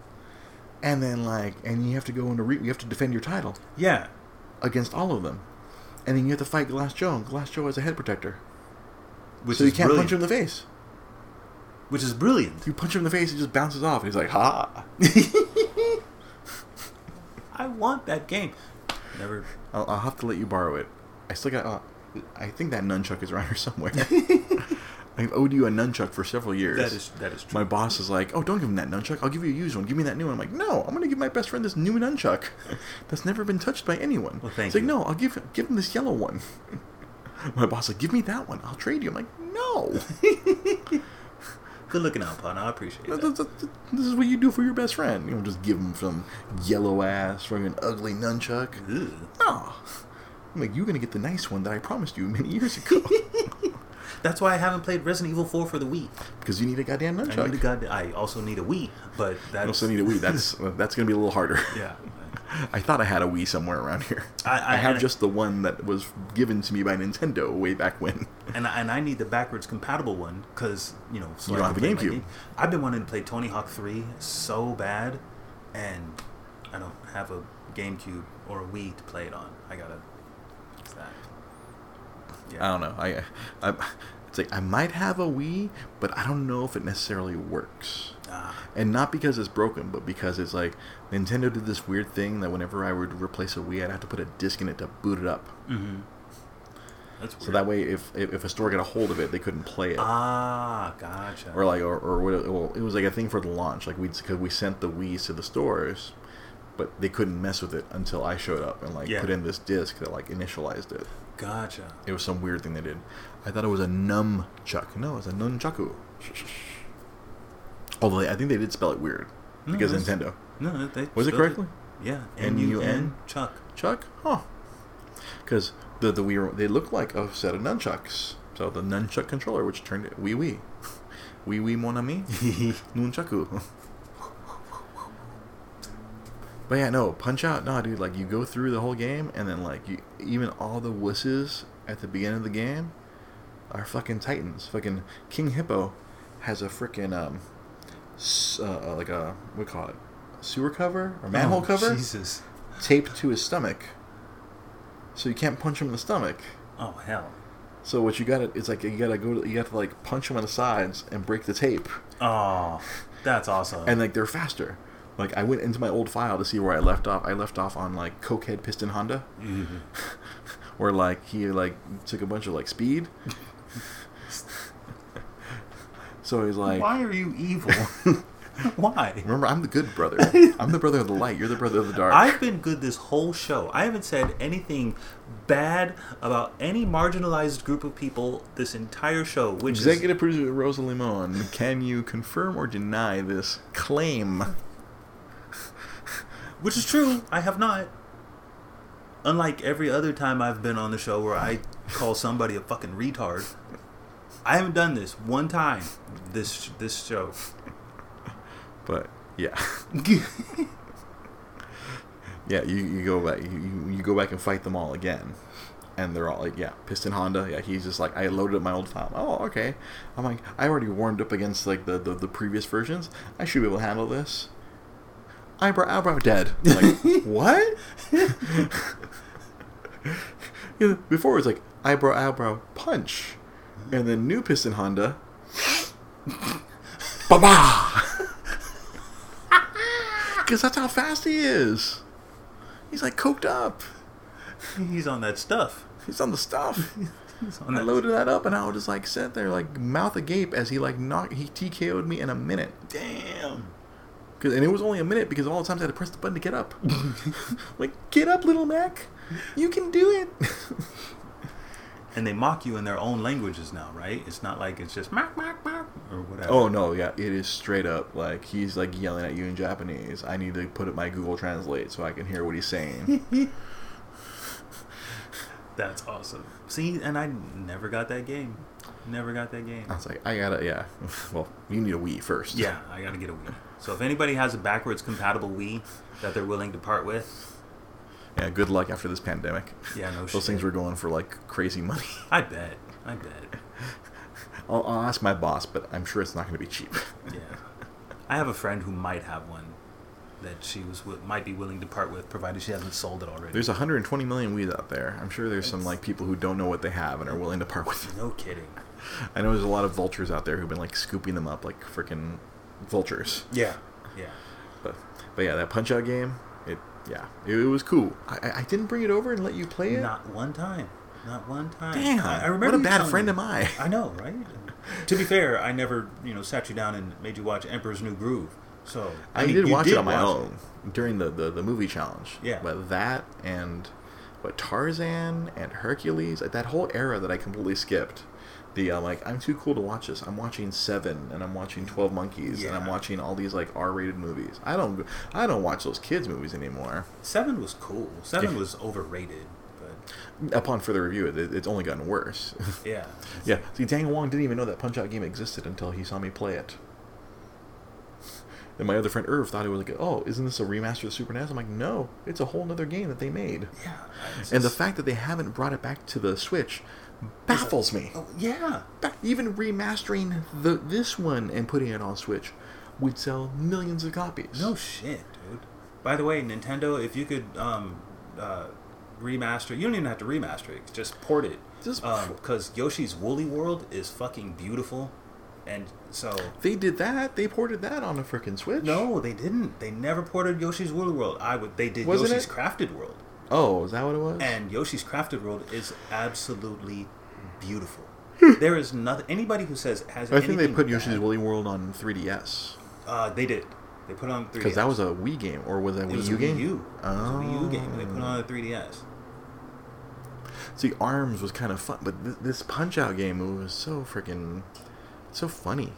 and then like and you have to go into re- you have to defend your title yeah, against all of them, and then you have to fight Glass Joe. And Glass Joe has a head protector, which so is you can't brilliant. punch him in the face. Which is brilliant. You punch him in the face, he just bounces off, and he's like, "Ha!" I want that game. Never. I'll, I'll have to let you borrow it. I still got. Uh, I think that nunchuck is around here somewhere. I've owed you a nunchuck for several years. That is that is true. My boss is like, "Oh, don't give him that nunchuck. I'll give you a used one. Give me that new one." I'm like, "No, I'm gonna give my best friend this new nunchuck that's never been touched by anyone." Well, thank He's like, "No, I'll give give him this yellow one." my boss is like, "Give me that one. I'll trade you." I'm like, "No, Good looking out, partner. I appreciate that. this- is what you do for your best friend. You don't just give him some yellow ass, fucking ugly nunchuck." Ugh. No. I'm like, you're gonna get the nice one that I promised you many years ago. That's why I haven't played Resident Evil 4 for the Wii. because you need a goddamn nunchuck. I need a nunchuck. god. I also need a Wii, but I that's also need a Wii. That's uh, that's gonna be a little harder. yeah. I thought I had a Wii somewhere around here. I- I, I- have just the one that was given to me by Nintendo way back when. and I, and I need the backwards compatible one because you know so You don't have a GameCube. game. I've been wanting to play Tony Hawk Three so bad, and I don't have a GameCube or a Wii to play it on. I gotta. That. I don't know. I, I, it's like I might have a Wii, but I don't know if it necessarily works. Ah, And not because it's broken, but because it's like Nintendo did this weird thing that whenever I would replace a Wii, I'd have to put a disc in it to boot it up. mm-hmm. That's weird. So that way, if if, a store got a hold of it, they couldn't play it. Ah, gotcha. or like or, or what it, well, it was like a thing for the launch like we because we sent the Wii's to the stores but they couldn't mess with it until I showed up and like Yeah. put in this disc that like initialized it Gotcha. it was some weird thing they did I thought it was a nunchuck. no it's a nunchaku although I think they did spell it weird No, because Nintendo No, they was it correctly Yeah. N U? N Chuck. chuck huh because the the Wii they look like a set of nunchucks so the nunchuck controller which turned it wee wee wee wee mon ami Nunchaku. But yeah, no, Punch Out, no, dude. Like you go through the whole game, and then like you, even all the wusses at the beginning of the game are fucking titans. Fucking King Hippo has a freaking um, s- uh, like a what do you call it, sewer cover or manhole Oh, cover Jesus. taped to his stomach, so you can't punch him in the stomach. Oh hell. So what you gotta, it's like you gotta go, to, you have to like punch him on the sides and break the tape. Oh, that's awesome. and like they're faster. Like I went into my old file to see where I left off. I left off on like Cokehead Piston Honda, Mhm. where like he like took a bunch of like speed. so he's like, Why are you evil? Why? remember I'm the good brother. I'm the brother of the light. You're the brother of the dark. I've been good this whole show. I haven't said anything bad about any marginalized group of people this entire show, which is Executive producer Rosa Limon, can you confirm or deny this claim? Which is true. I have not. Unlike every other time I've been on the show where I call somebody a fucking retard, I haven't done this one time. This this show. But yeah, yeah. You, you go back. You, you go back and fight them all again, and they're all like, yeah, Piston Honda. Yeah, he's just like, I loaded up my old file. Oh, okay. I'm like, I already warmed up against like the the, the previous versions. I should be able to handle this. Eyebrow, eyebrow, dead. Like, what? You know, before it was like eyebrow, eyebrow, punch, and then new Piston Honda. ba ba. Because that's how fast he is. He's like coked up. He's on that stuff. He's on the stuff. He's on I loaded that up and I would just like sit there like mouth agape as he like knocked he TKO'd me in a minute. Damn. 'Cause- and it was only a minute because all the times I had to press the button to get up. like, get up, little Mac. You can do it. And they mock you in their own languages now, right? It's not like it's just mac mac mac or whatever. oh no, yeah, it is straight up like he's like yelling at you in Japanese. I need to put it my Google Translate so I can hear what he's saying. That's awesome. See, and I never got that game. Never got that game. I was like, I gotta, yeah. Well, you need a Wii first. Yeah, I gotta get a Wii. So if anybody has a backwards compatible Wii that they're willing to part with, Yeah. Good luck after this pandemic. yeah, no shit. Those things were going for like crazy money. I bet. I bet. I'll, I'll ask my boss, but I'm sure it's not going to be cheap. Yeah. I have a friend who might have one that she was might be willing to part with, provided she hasn't sold it already. There's 120 million Wii's out there. I'm sure there's some like people who don't know what they have and are willing to part with it. no kidding. I know there's a lot of vultures out there who've been like scooping them up like freaking vultures. Yeah. Yeah. But but yeah, that Punch Out game, it yeah, it, it was cool. I, I- I didn't bring it over and let you play it. Not one time. Not one time. Damn, I, I remember what a bad friend me. am I? I know, right? to be fair, I never, you know, sat you down and made you watch Emperor's New Groove. So I, mean, did watch it on my own during the, the, the movie challenge. Yeah. But that and but Tarzan and Hercules, like, that whole era that I completely skipped. The uh, like I'm too cool to watch this. I'm watching Seven and I'm watching Twelve Monkeys and I'm watching all these like R-rated movies. I don't I don't watch those kids movies anymore. Seven was cool. Seven Yeah. was overrated, but Upon further review, it, it's only gotten worse. yeah. yeah. See, Daniel Wong didn't even know that Punch Out game existed until he saw me play it. And my other friend Irv thought it was like, oh, isn't this a remaster of Super NES? I'm like, no, it's a whole other game that they made. Yeah. it's And the fact that they haven't brought it back to the Switch baffles me. Oh, yeah. Even remastering the this one and putting it on Switch would sell millions of copies. No shit, dude. By the way, Nintendo, if you could um, uh, remaster, you don't even have to remaster it. Just port it. Just- because Yoshi's Woolly World is fucking beautiful, and so They did that. They ported that on a freaking Switch. no, they didn't. They never ported Yoshi's Woolly World. I would. They did Wasn't Yoshi's it? Crafted World, Oh, is that what it was? and Yoshi's Crafted World is absolutely beautiful. there is nothing. Anybody who says has I think they put Yoshi's bad- Woolly World on 3DS Uh, they did. They put it on 3DS because that was a Wii game, or was that a It Wii was U game? Wii U. It was a Wii U game. They put it Oh. on the 3DS. See, Arms was kind of fun, but th- this Punch Out game was so freaking, so funny.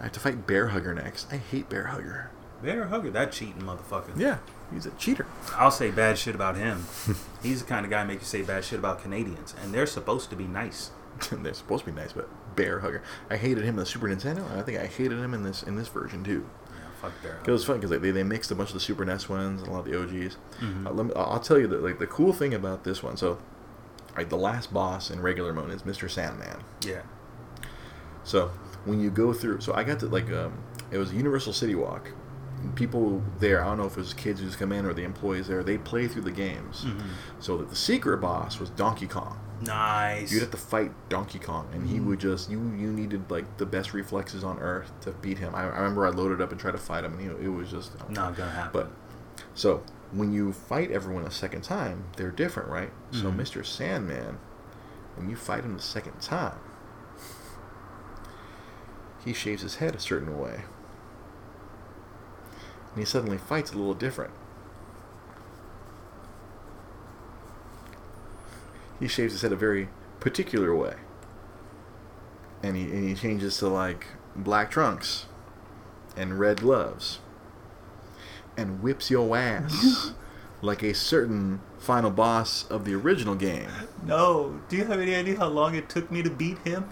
I have to fight Bear Hugger next. I hate Bear Hugger. Bear Hugger, that cheating motherfucker. Yeah, he's a cheater. I'll say bad shit about him. He's the kind of guy make you say bad shit about Canadians, and they're supposed to be nice. They're supposed to be nice, but Bear Hugger. I hated him in the Super Nintendo, and I think I hated him in this in this version too. Yeah, fuck Bear It was fun because they, they mixed a bunch of the Super NES ones and a lot of the OGs. Mhm. Uh, let me, I'll tell you that like the cool thing about this one. So, like the last boss in regular mode is Mr. Sandman. Yeah. So when you go through, so I got to like um, it was Universal City Walk. People there, I don't know if it was kids who just come in or the employees there. They play through the games. Mhm. So that the secret boss was Donkey Kong. Nice. You'd have to fight Donkey Kong, and he Mhm. would just you you needed like the best reflexes on earth to beat him. I, I remember I loaded up and tried to fight him, and know, it was just Not gonna happen. But so when you fight everyone a second time, they're different, right? So Mhm. Mr. Sandman, when you fight him the second time, he shaves his head a certain way. And he suddenly fights a little different. He shaves his head a very particular way. And he, and he changes to like black trunks and red gloves and whips your ass like a certain final boss of the original game. no. Do you have any idea how long it took me to beat him?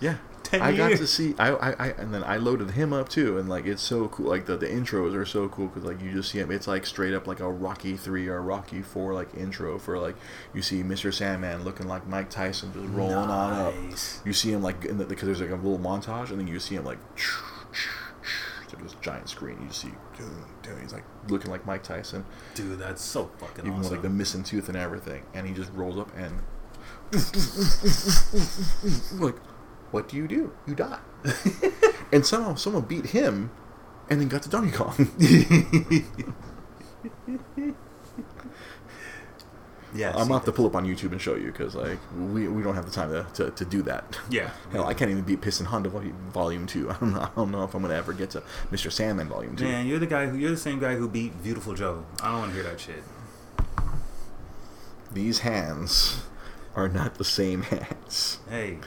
Yeah. 10 I got to see I, I, I and then I loaded him up too and like it's so cool like the, the intros are so cool because like you just see him it's like straight up like a Rocky 3 or Rocky 4 like intro for like you see Mr. Sandman looking like Mike Tyson just rolling on up you see him like in the because there's like a little montage and then you see him like to this giant screen you see dude, dude, he's like looking like Mike Tyson Dude, that's so fucking even awesome. with like the missing tooth and everything, and he just rolls up and like, what do you do? You die. and somehow someone beat him, and then got to Donkey Kong. Yeah, I'm see, off to pull up on YouTube and show you because like we, we don't have the time to, to, to do that. Yeah. Hell, I can't even beat Piston Honda Vol- Volume Two. I don't know. I don't know if I'm gonna ever get to Mr. Sandman Volume Two. Man, you're the guy who you're the same guy who beat Viewtiful Joe. I don't want to hear that shit. These hands are not the same hats. Hey,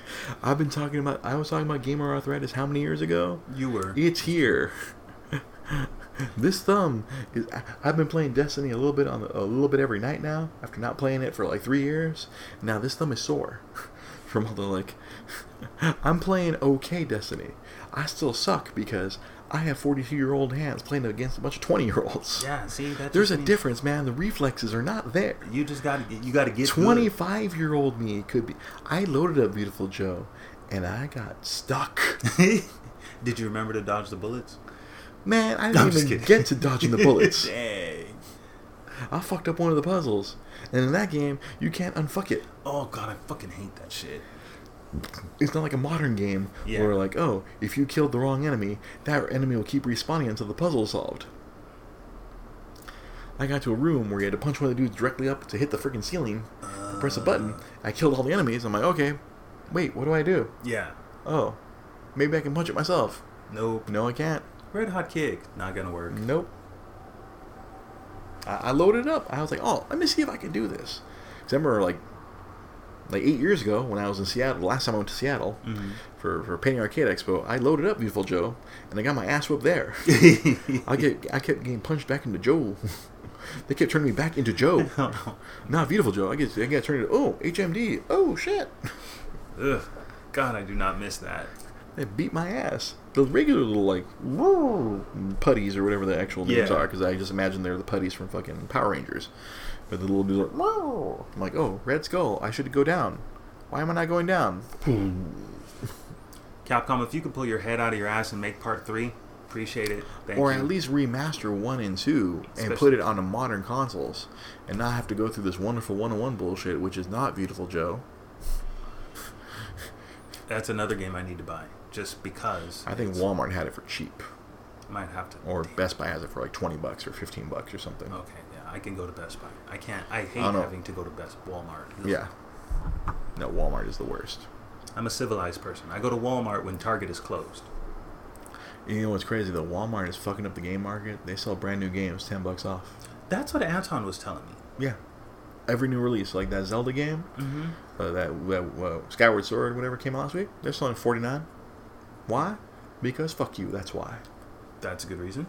I've been talking about. I was talking about gamer arthritis how many years ago? you were. It's here. this thumb is. I've been playing Destiny a little bit on the, a little bit every night now. After not playing it for like three years, now this thumb is sore from all the like. I'm playing okay Destiny. I still suck because I have 42 year old hands playing against a bunch of 20 year olds. Yeah, see that. There's a means difference, man. The reflexes are not there. You just got to you got to get 25 year old me could be. I loaded up Viewtiful Joe, and I got stuck. Did you remember to dodge the bullets? Man, I didn't just even get to dodging the bullets. Dang. I fucked up one of the puzzles, and in that game, you can't unfuck it. Oh god, I fucking hate that shit. It's not like a modern game Yeah. where, like, oh, if you killed the wrong enemy, that enemy will keep respawning until the puzzle is solved. I got to a room where you had to punch one of the dudes directly up to hit the freaking ceiling, press a uh. button. I killed all the enemies. I'm like, okay, wait, what do I do? Yeah. Oh, maybe I can punch it myself. Nope. No, I can't. Red hot kick. Not gonna work. Nope. I, I loaded it up. I was like, oh, let me see if I can do this. 'Cause I remember, like, like eight years ago when I was in Seattle, the last time I went to Seattle Mhm. for, for Penny Arcade Expo, I loaded up Viewtiful Joe, and I got my ass whooped there. I get I kept getting punched back into Joe. they kept turning me back into Joe. Not Viewtiful Joe. I get I get turned into oh HMD. Oh shit. Ugh. God, I do not miss that. They beat my ass. The regular little like putties or whatever the actual names Yeah. are, because I just imagine they're the putties from fucking Power Rangers. But the little dudes like, I'm like, oh, Red Skull, I should go down. Why am I not going down? Capcom, if you could pull your head out of your ass and make part three, appreciate it. Thank or you. at least remaster one and two and put it on the modern consoles, and not have to go through this wonderful one-on-one bullshit, which is not Viewtiful Joe. That's another game I need to buy, just because. I think Walmart had it for cheap, might have to. or Best Buy has it for like twenty bucks or fifteen bucks or something. Okay, yeah, I can go to Best Buy. I can't. I hate I having to go to Best Walmart. Yeah. No, Walmart is the worst. I'm a civilized person. I go to Walmart when Target is closed. You know what's crazy though? Walmart is fucking up the game market. They sell brand new games ten bucks off. That's what Anton was telling me. Yeah. Every new release, like that Zelda game, Mm-hmm. uh, that, that uh, Skyward Sword, whatever came out last week, they're selling forty nine. Why? Because fuck you. That's why. That's a good reason.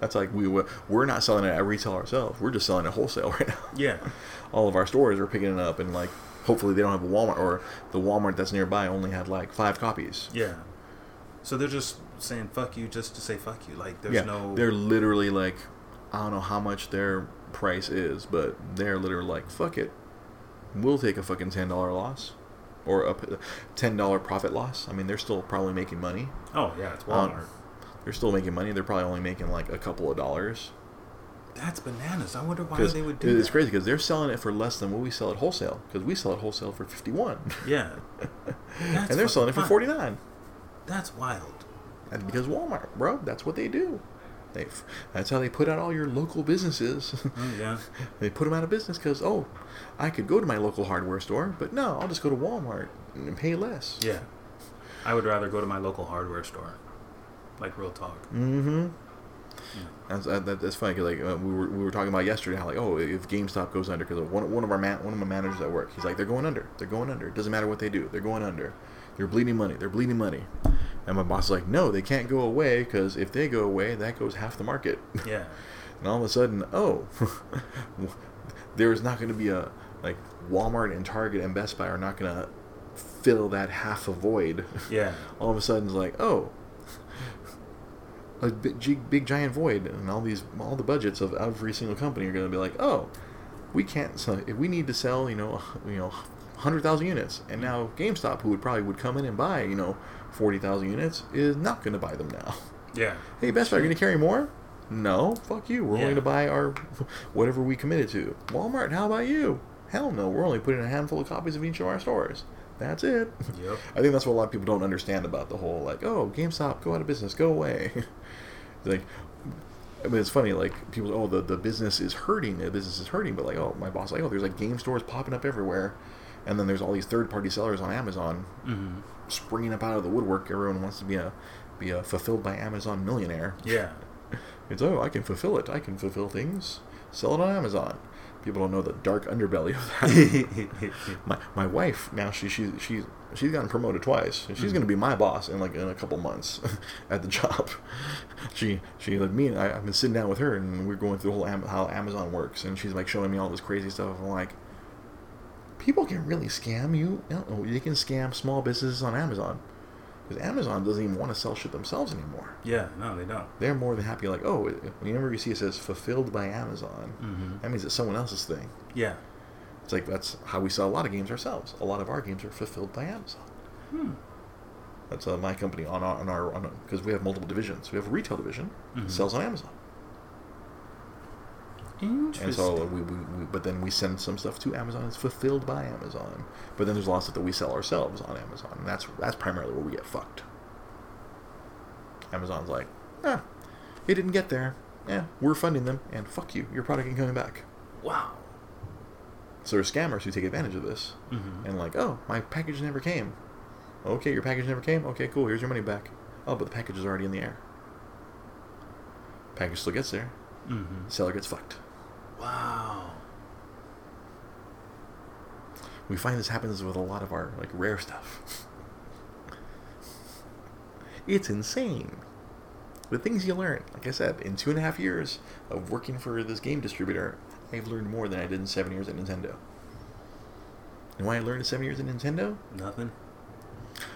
That's like we were- not selling it at retail ourselves. We're just selling it wholesale right now. Yeah. All of our stores are picking it up, and like hopefully they don't have a Walmart or the Walmart that's nearby only had like five copies. Yeah. So they're just saying fuck you just to say fuck you. Like there's yeah, no. they're literally like, I don't know how much their price is, but they're literally like, fuck it, we'll take a fucking ten dollar loss, or a ten dollar profit loss. I mean, they're still probably making money. Oh yeah, it's Um, Walmart. They're still making money. They're probably only making like a couple of dollars. That's bananas. I wonder why they would do it's that. crazy because they're selling it for less than what we sell at wholesale. Because we sell it wholesale for fifty one, Yeah. And they're selling it for fucking forty wild. That's wild. And because Walmart, bro, that's what they do. They, that's how they put out all your local businesses. Oh yeah. They put them out of business because, oh, I could go to my local hardware store, but no, I'll just go to Walmart and pay less. Yeah. I would rather go to my local hardware store. Like real talk. Mm-hmm. Yeah. That's uh, that, that's funny 'cause, like uh, we were we were talking about yesterday how like oh if GameStop goes under because one one of our man, one of my managers at work he's like they're going under they're going under it doesn't matter what they do they're going under they're bleeding money they're bleeding money and my boss is like no they can't go away because if they go away that goes half the market Yeah. and all of a sudden oh there's not going to be a like Walmart and Target and Best Buy are not going to fill that half a void Yeah. all of a sudden it's like oh a big, big giant void and all these all the budgets of every single company are going to be like oh we can't sell if we need to sell you know you know 100,000 units. And now GameStop who would probably would come in and buy you know 40,000 units is not going to buy them now. Yeah. hey Best Buy are going to carry more? No fuck you. We're Yeah. only going to buy our whatever we committed to. Walmart how about you? Hell no we're only putting a handful of copies of each of our stores. That's it. Yep. I think that's what a lot of people don't understand about the whole like, oh, GameStop, go out of business, go away. Like I mean, it's funny. Like people, oh, the, the business is hurting. The business is hurting. But like, oh, my boss, like, oh, there's like game stores popping up everywhere, and then there's all these third party sellers on Amazon hmm springing up out of the woodwork. Everyone wants to be a be a fulfilled by Amazon millionaire. Yeah. It's oh, I can fulfill it. I can fulfill things. Sell it on Amazon. People don't know the dark underbelly of that. my my wife now she she she's she's gotten promoted twice. and She's Mhm. gonna be my boss in like in a couple months at the job. She she like me and I, I've been sitting down with her and we're going through the whole Am- how Amazon works and she's like showing me all this crazy stuff. I'm like, people can really scam you. No, they can scam small businesses on Amazon because Amazon doesn't even want to sell shit themselves anymore. yeah. No, they don't. They're more than happy like, oh, whenever you see it says fulfilled by Amazon, hmm that means it's someone else's thing. Yeah. It's like that's how we sell a lot of games ourselves. A lot of our games are fulfilled by Amazon. Hmm. That's uh, my company on our on our because we have multiple divisions. We have a retail division Mhm. sells on Amazon, Interesting. and so we, we, we but then we send some stuff to Amazon. It's fulfilled by Amazon, but then there's a lot of stuff that we sell ourselves on Amazon, and that's that's primarily where we get fucked. Amazon's like, ah, it didn't get there. Yeah, we're funding them, and fuck you, your product ain't coming back. wow. So there's scammers who take advantage of this. hmm and like, oh, my package never came. Okay, your package never came. Okay, cool. Here's your money back. Oh, but the package is already in the air. Package still gets there. hmm Seller gets fucked. Wow. We find this happens with a lot of our like rare stuff. it's insane. The things you learn. Like I said, in two and a half years of working for this game distributor, I've learned more than I did in seven years at Nintendo. And why I learned in seven years at Nintendo? Nothing.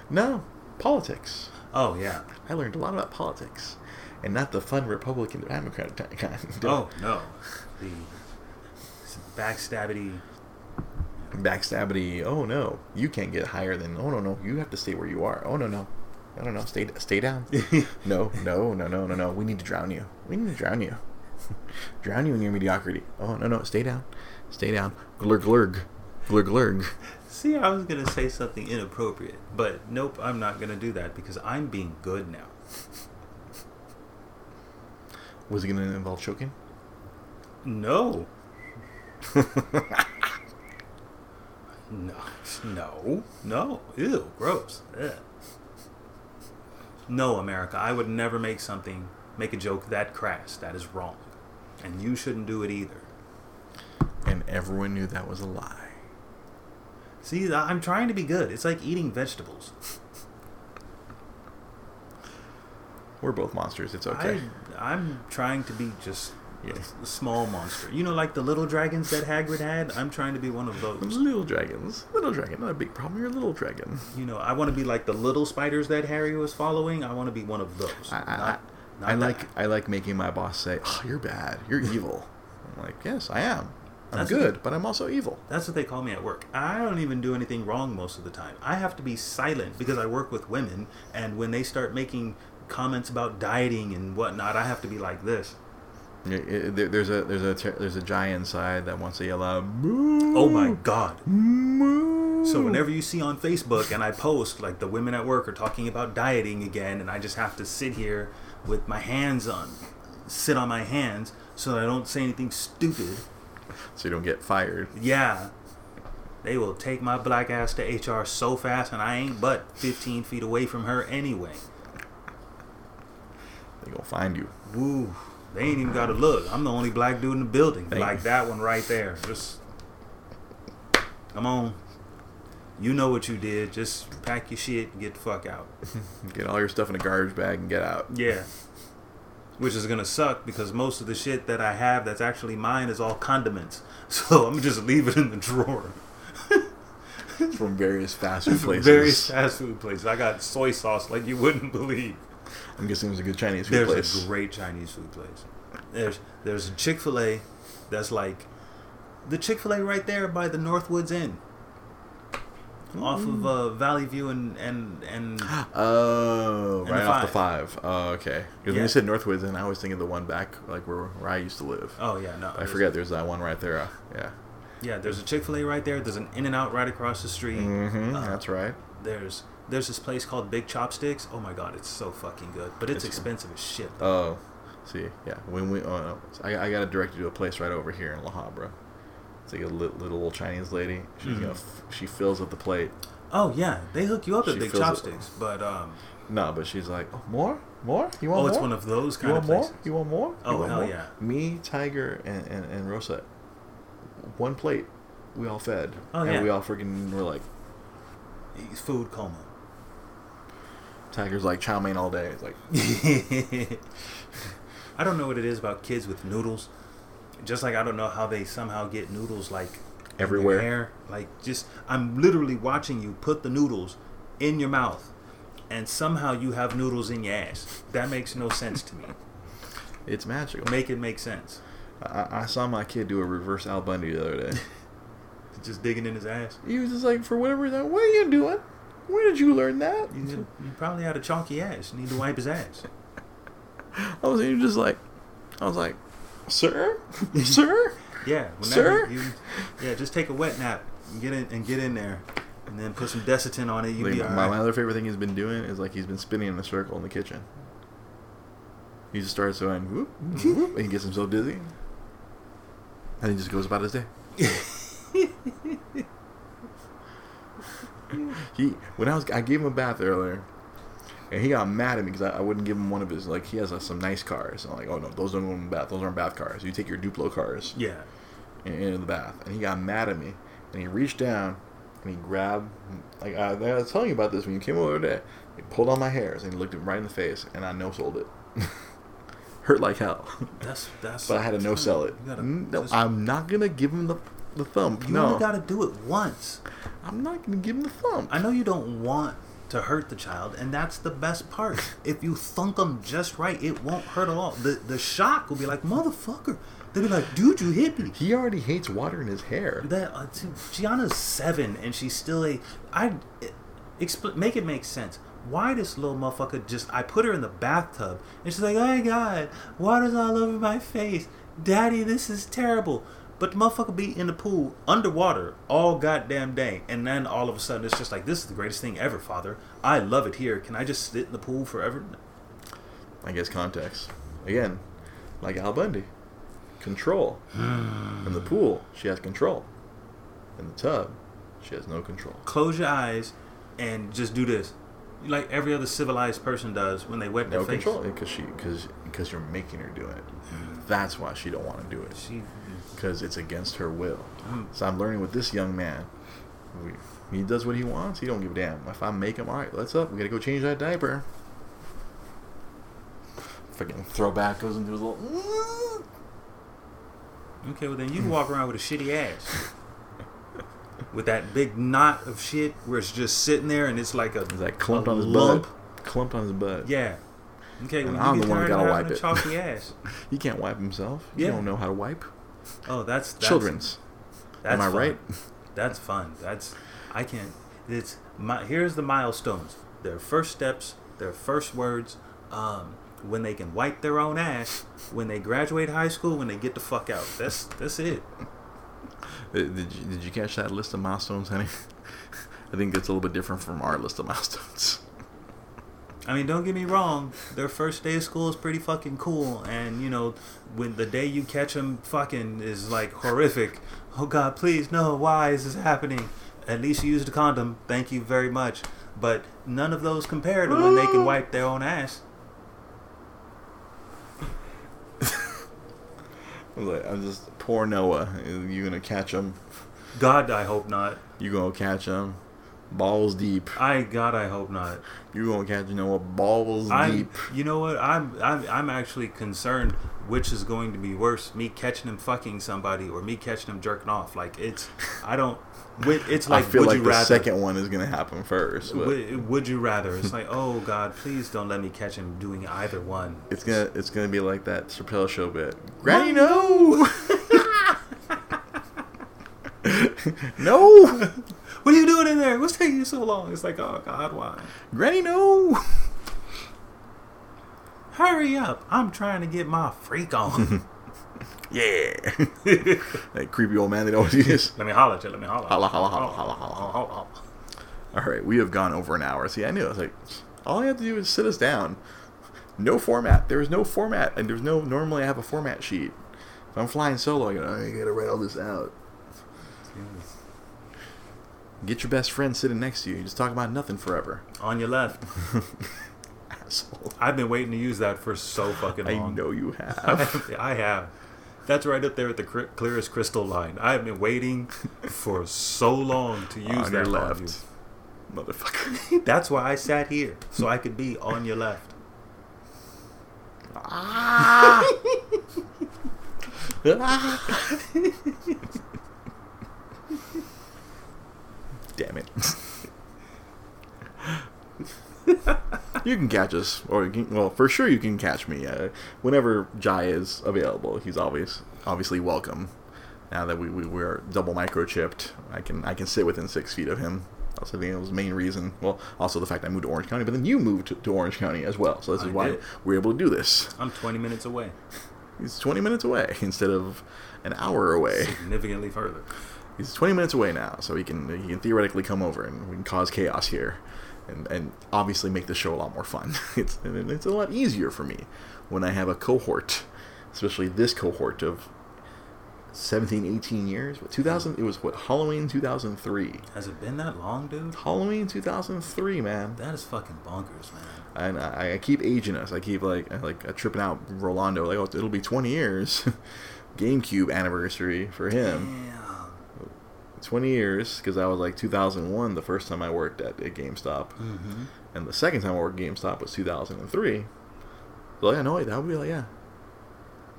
No, politics. Oh yeah. I learned a lot about politics, and not the fun Republican Democrat kind. Oh no. The backstabbity. backstabbity. Oh no, you can't get higher than. Oh no, no, you have to stay where you are. Oh no, no, no, no, no, stay, stay down. no, no, no, no, no, no. We need to drown you. We need to drown you. drown you in your mediocrity. Oh no, no, stay down, stay down. Glurg, glurg, glurg, glurg. See, I was gonna say something inappropriate, but nope, I'm not gonna do that because I'm being good now. Was it going to involve choking? No. No, no, no. Ew, gross. Ugh. No, America, I would never make something, make a joke that crass. That is wrong. And you shouldn't do it either. and everyone knew that was a lie. See, I'm trying to be good. It's like eating vegetables. We're both monsters. It's okay. I, I'm trying to be just Yeah. a small monster. You know, like the little dragons that Hagrid had? I'm trying to be one of those. Little dragons. Little dragon. Not a big problem. You're a little dragon. You know, I want to be like the little spiders that Harry was following. I want to be one of those. I, I, Not- not I like I like making my boss say, "Oh, you're bad. You're evil." I'm like, "Yes, I am. I'm That's good, okay. but I'm also evil." That's what they call me at work. I don't even do anything wrong most of the time. I have to be silent because I work with women, and when they start making comments about dieting and whatnot, I have to be like this. Yeah, it- there- There's a there's a there's a giant inside that wants to yell out, "Moo!" Oh my god. Moo! So whenever you see on Facebook and I post like the women at work are talking about dieting again, and I just have to sit here with my hands on, sit on my hands so that I don't say anything stupid. so you don't get fired. Yeah, they will take my black ass to HR so fast, and I ain't but 15 feet away from her anyway. They gonna find you. Woo. They ain't even got to look. I'm the only black dude in the building. Thank like that one right there. Just come on. You know what you did. Just pack your shit and get the fuck out. Get all your stuff in a garbage bag and get out. Yeah. Which is gonna suck because most of the shit that I have that's actually mine is all condiments. So I'm gonna just leave it in the drawer. From various fast food places. Various fast food places. I got soy sauce like you wouldn't believe. I'm guessing was a good Chinese food There's place. There's a great Chinese food place. There's there's a Chick Fil A that's like the Chick Fil A right there by the Northwoods Inn, off of uh, Valley View and and and Oh, And right the off the five. Oh, okay. Because when you said Northwoods, and I was thinking of the one back, like where, where I used to live. oh yeah no I there's- forget there's that one right there. Uh, yeah. yeah there's a Chick Fil A right there. There's an In and Out right across the street. Mm-hmm. Uh, that's right. There's there's this place called Big Chopsticks. Oh my god, it's so fucking good, but it's, It's- expensive as shit. though. Oh, See, yeah, when we, oh no, I, I got directed to a place right over here in La Habra. It's like a little, little old Chinese lady. She's Mhm. gonna, f- she fills up the plate. Oh yeah, they hook you up with She big fills it- chopsticks, but um, No, but she's like, oh, more, more. You want oh, it's one of those you kind want of more? places. You want more? You Oh, want hell more? yeah. Me, Tiger, and, and, and Rosa, one plate. We all fed. Oh, and yeah. we all freaking were like, food coma. Tiger's like chow mein all day. It's like, I don't know what it is about kids with noodles. Just like I don't know how they somehow get noodles like in their Everywhere. hair. Like just I'm literally watching you put the noodles in your mouth and somehow you have noodles in your ass. That makes no sense to me. it's magical. Make it make sense. I, I saw my kid do a reverse Al Bundy the other day. Just digging in his ass. he was just like, for whatever reason, what are you doing? Where did you learn that? You, you probably had a chalky ass. You need to wipe his ass. I was even just like, I was like, sir, sir. Yeah, Sir? You, yeah, just take a wet nap and get in and get in there, and then put some Desitin on it. You Like, be my, alright. my other favorite thing he's been doing is like he's been spinning in a circle in the kitchen. He just starts going whoop, whoop, whoop, and he gets himself dizzy, and he just goes about his day. he when I was I gave him a bath earlier, and he got mad at me because I, I wouldn't give him one of his like he has uh, some nice cars. I'm like, oh no, those don't go in the bath. Those aren't bath cars. You take your Duplo cars Yeah. in, into the bath, and he got mad at me, and he reached down and he grabbed like I, I was telling you about this when you came over there. He pulled on my hairs and he looked him right in the face, and I no sold it. Hurt like hell, That's that's. but I had to no sell it. Gotta, No, I'm not gonna give him the the thump. you no, only gotta do it once. I'm not gonna give him the thump. I know you don't want to hurt the child, and that's the best part. if you thunk them just right, it won't hurt at all. The the shock will be like motherfucker. They'll be like, dude, you hit me. He already hates water in his hair. That uh, Gianna's seven, and she's still a. I expl- make it make sense. Why this little motherfucker just? I put her in the bathtub, and she's like, "Oh my god, water's all over my face, Daddy, this is terrible." But the motherfucker be in the pool underwater all goddamn day, and then all of a sudden it's just like, "This is the greatest thing ever, Father. I love it here. Can I just sit in the pool forever?" I guess context. Again, like Al Bundy. Control. Hmm. in the pool, she has control. In the tub, she has no control. Close your eyes and just do this, like every other civilized person does when they wet their No face. control because she because because you're making her do it. Hmm. That's why she don't want to do it She because it's against her will. Mm. So I'm learning with this young man. He does what he wants. He don't give a damn. If I make him, all right, let's up. We gotta go change that diaper. Freaking throwback goes into his little. Okay, well then you can walk around with a shitty ass. with that big knot of shit where it's just sitting there and it's like a Is that clumped a on his lump. butt? Clumped on his butt. Yeah. Okay, And when I'm you the one who gotta wipe it. chalky ass. He can't wipe himself. You Yeah. don't know how to wipe. Oh, that's, that's Children's. That's Am I fun. right? That's fun. That's I can't. It's my. Here's the milestones. Their first steps. Their first words. Um, when they can wipe their own ass. When they graduate high school. When they get the fuck out. That's that's it. Uh, Did you, did you catch that list of milestones, honey? I think it's a little bit different from our list of milestones. I mean, don't get me wrong. Their first day of school is pretty fucking cool, and you know, when the day you catch them fucking is like horrific. Oh God, please no! Why is this happening? At least you used a condom. Thank you very much. But none of those compare to when they can wipe their own ass. I was like, I'm just poor Noah. You gonna catch him? God, I hope not. You gonna catch him? Balls deep. I God, I hope not. You gonna catch Noah balls I, deep? you know what? I'm, I'm, I'm actually concerned. Which is going to be worse, me catching him fucking somebody or me catching him jerking off? Like it's, I don't. It's like I feel would like you the rather? second one is gonna happen first. Would, would you rather? It's like, oh God, please don't let me catch him doing either one. it's gonna it's gonna be like that Chappelle show bit. Granny, no, no, What are you doing in there? What's taking you so long? It's like, oh God, why? Granny, no. Hurry up! I'm trying to get my freak on. Yeah, that creepy old man that always is. let me holler at you. Let me holler. Holla, holla, holla, oh, holla, holla, holla. holla, holla. All right, we have gone over an hour. See, I knew. I was like, all I have to do is sit us down. No format. There is no format, and there's no. Normally, I have a format sheet. If I'm flying solo, I gotta, I gotta write all this out. Get your best friend sitting next to you. You just talk about nothing forever. On your left. Asshole. I've been waiting to use that for so fucking long. I know you have. I have. That's right up there at the cr- clearest crystal line. I have been waiting for so long to use on that your left, you. motherfucker. That's why I sat here so I could be on your left. ah! Damn it. you can catch us, or you can, well, for sure you can catch me uh, whenever Jai is available. He's always obviously welcome. Now that we, we we're double microchipped, I can I can sit within six feet of him. Also, I think it was the main reason. Well, also the fact I moved to Orange County, but then you moved to, to Orange County as well. So this I is why did. we're able to do this. I'm 20 minutes away, He's 20 minutes away instead of an hour away. significantly further. He's 20 minutes away now, so he can he can theoretically come over and we can cause chaos here, and and obviously make the show a lot more fun. It's it's a lot easier for me when I have a cohort, especially this cohort of 17, 18 years. What 2000? It was what Halloween 2003. Has it been that long, dude? Halloween 2003, man. That is fucking bonkers, man. And I, I keep aging us. I keep like I, like uh, tripping out Rolando. Like, oh, it'll be 20 years. GameCube anniversary for him. Damn. 20 years because that was like 2001 the first time I worked at, at GameStop. Mm-hmm. and the second time I worked at GameStop was 2003 so yeah no wait that would be like yeah.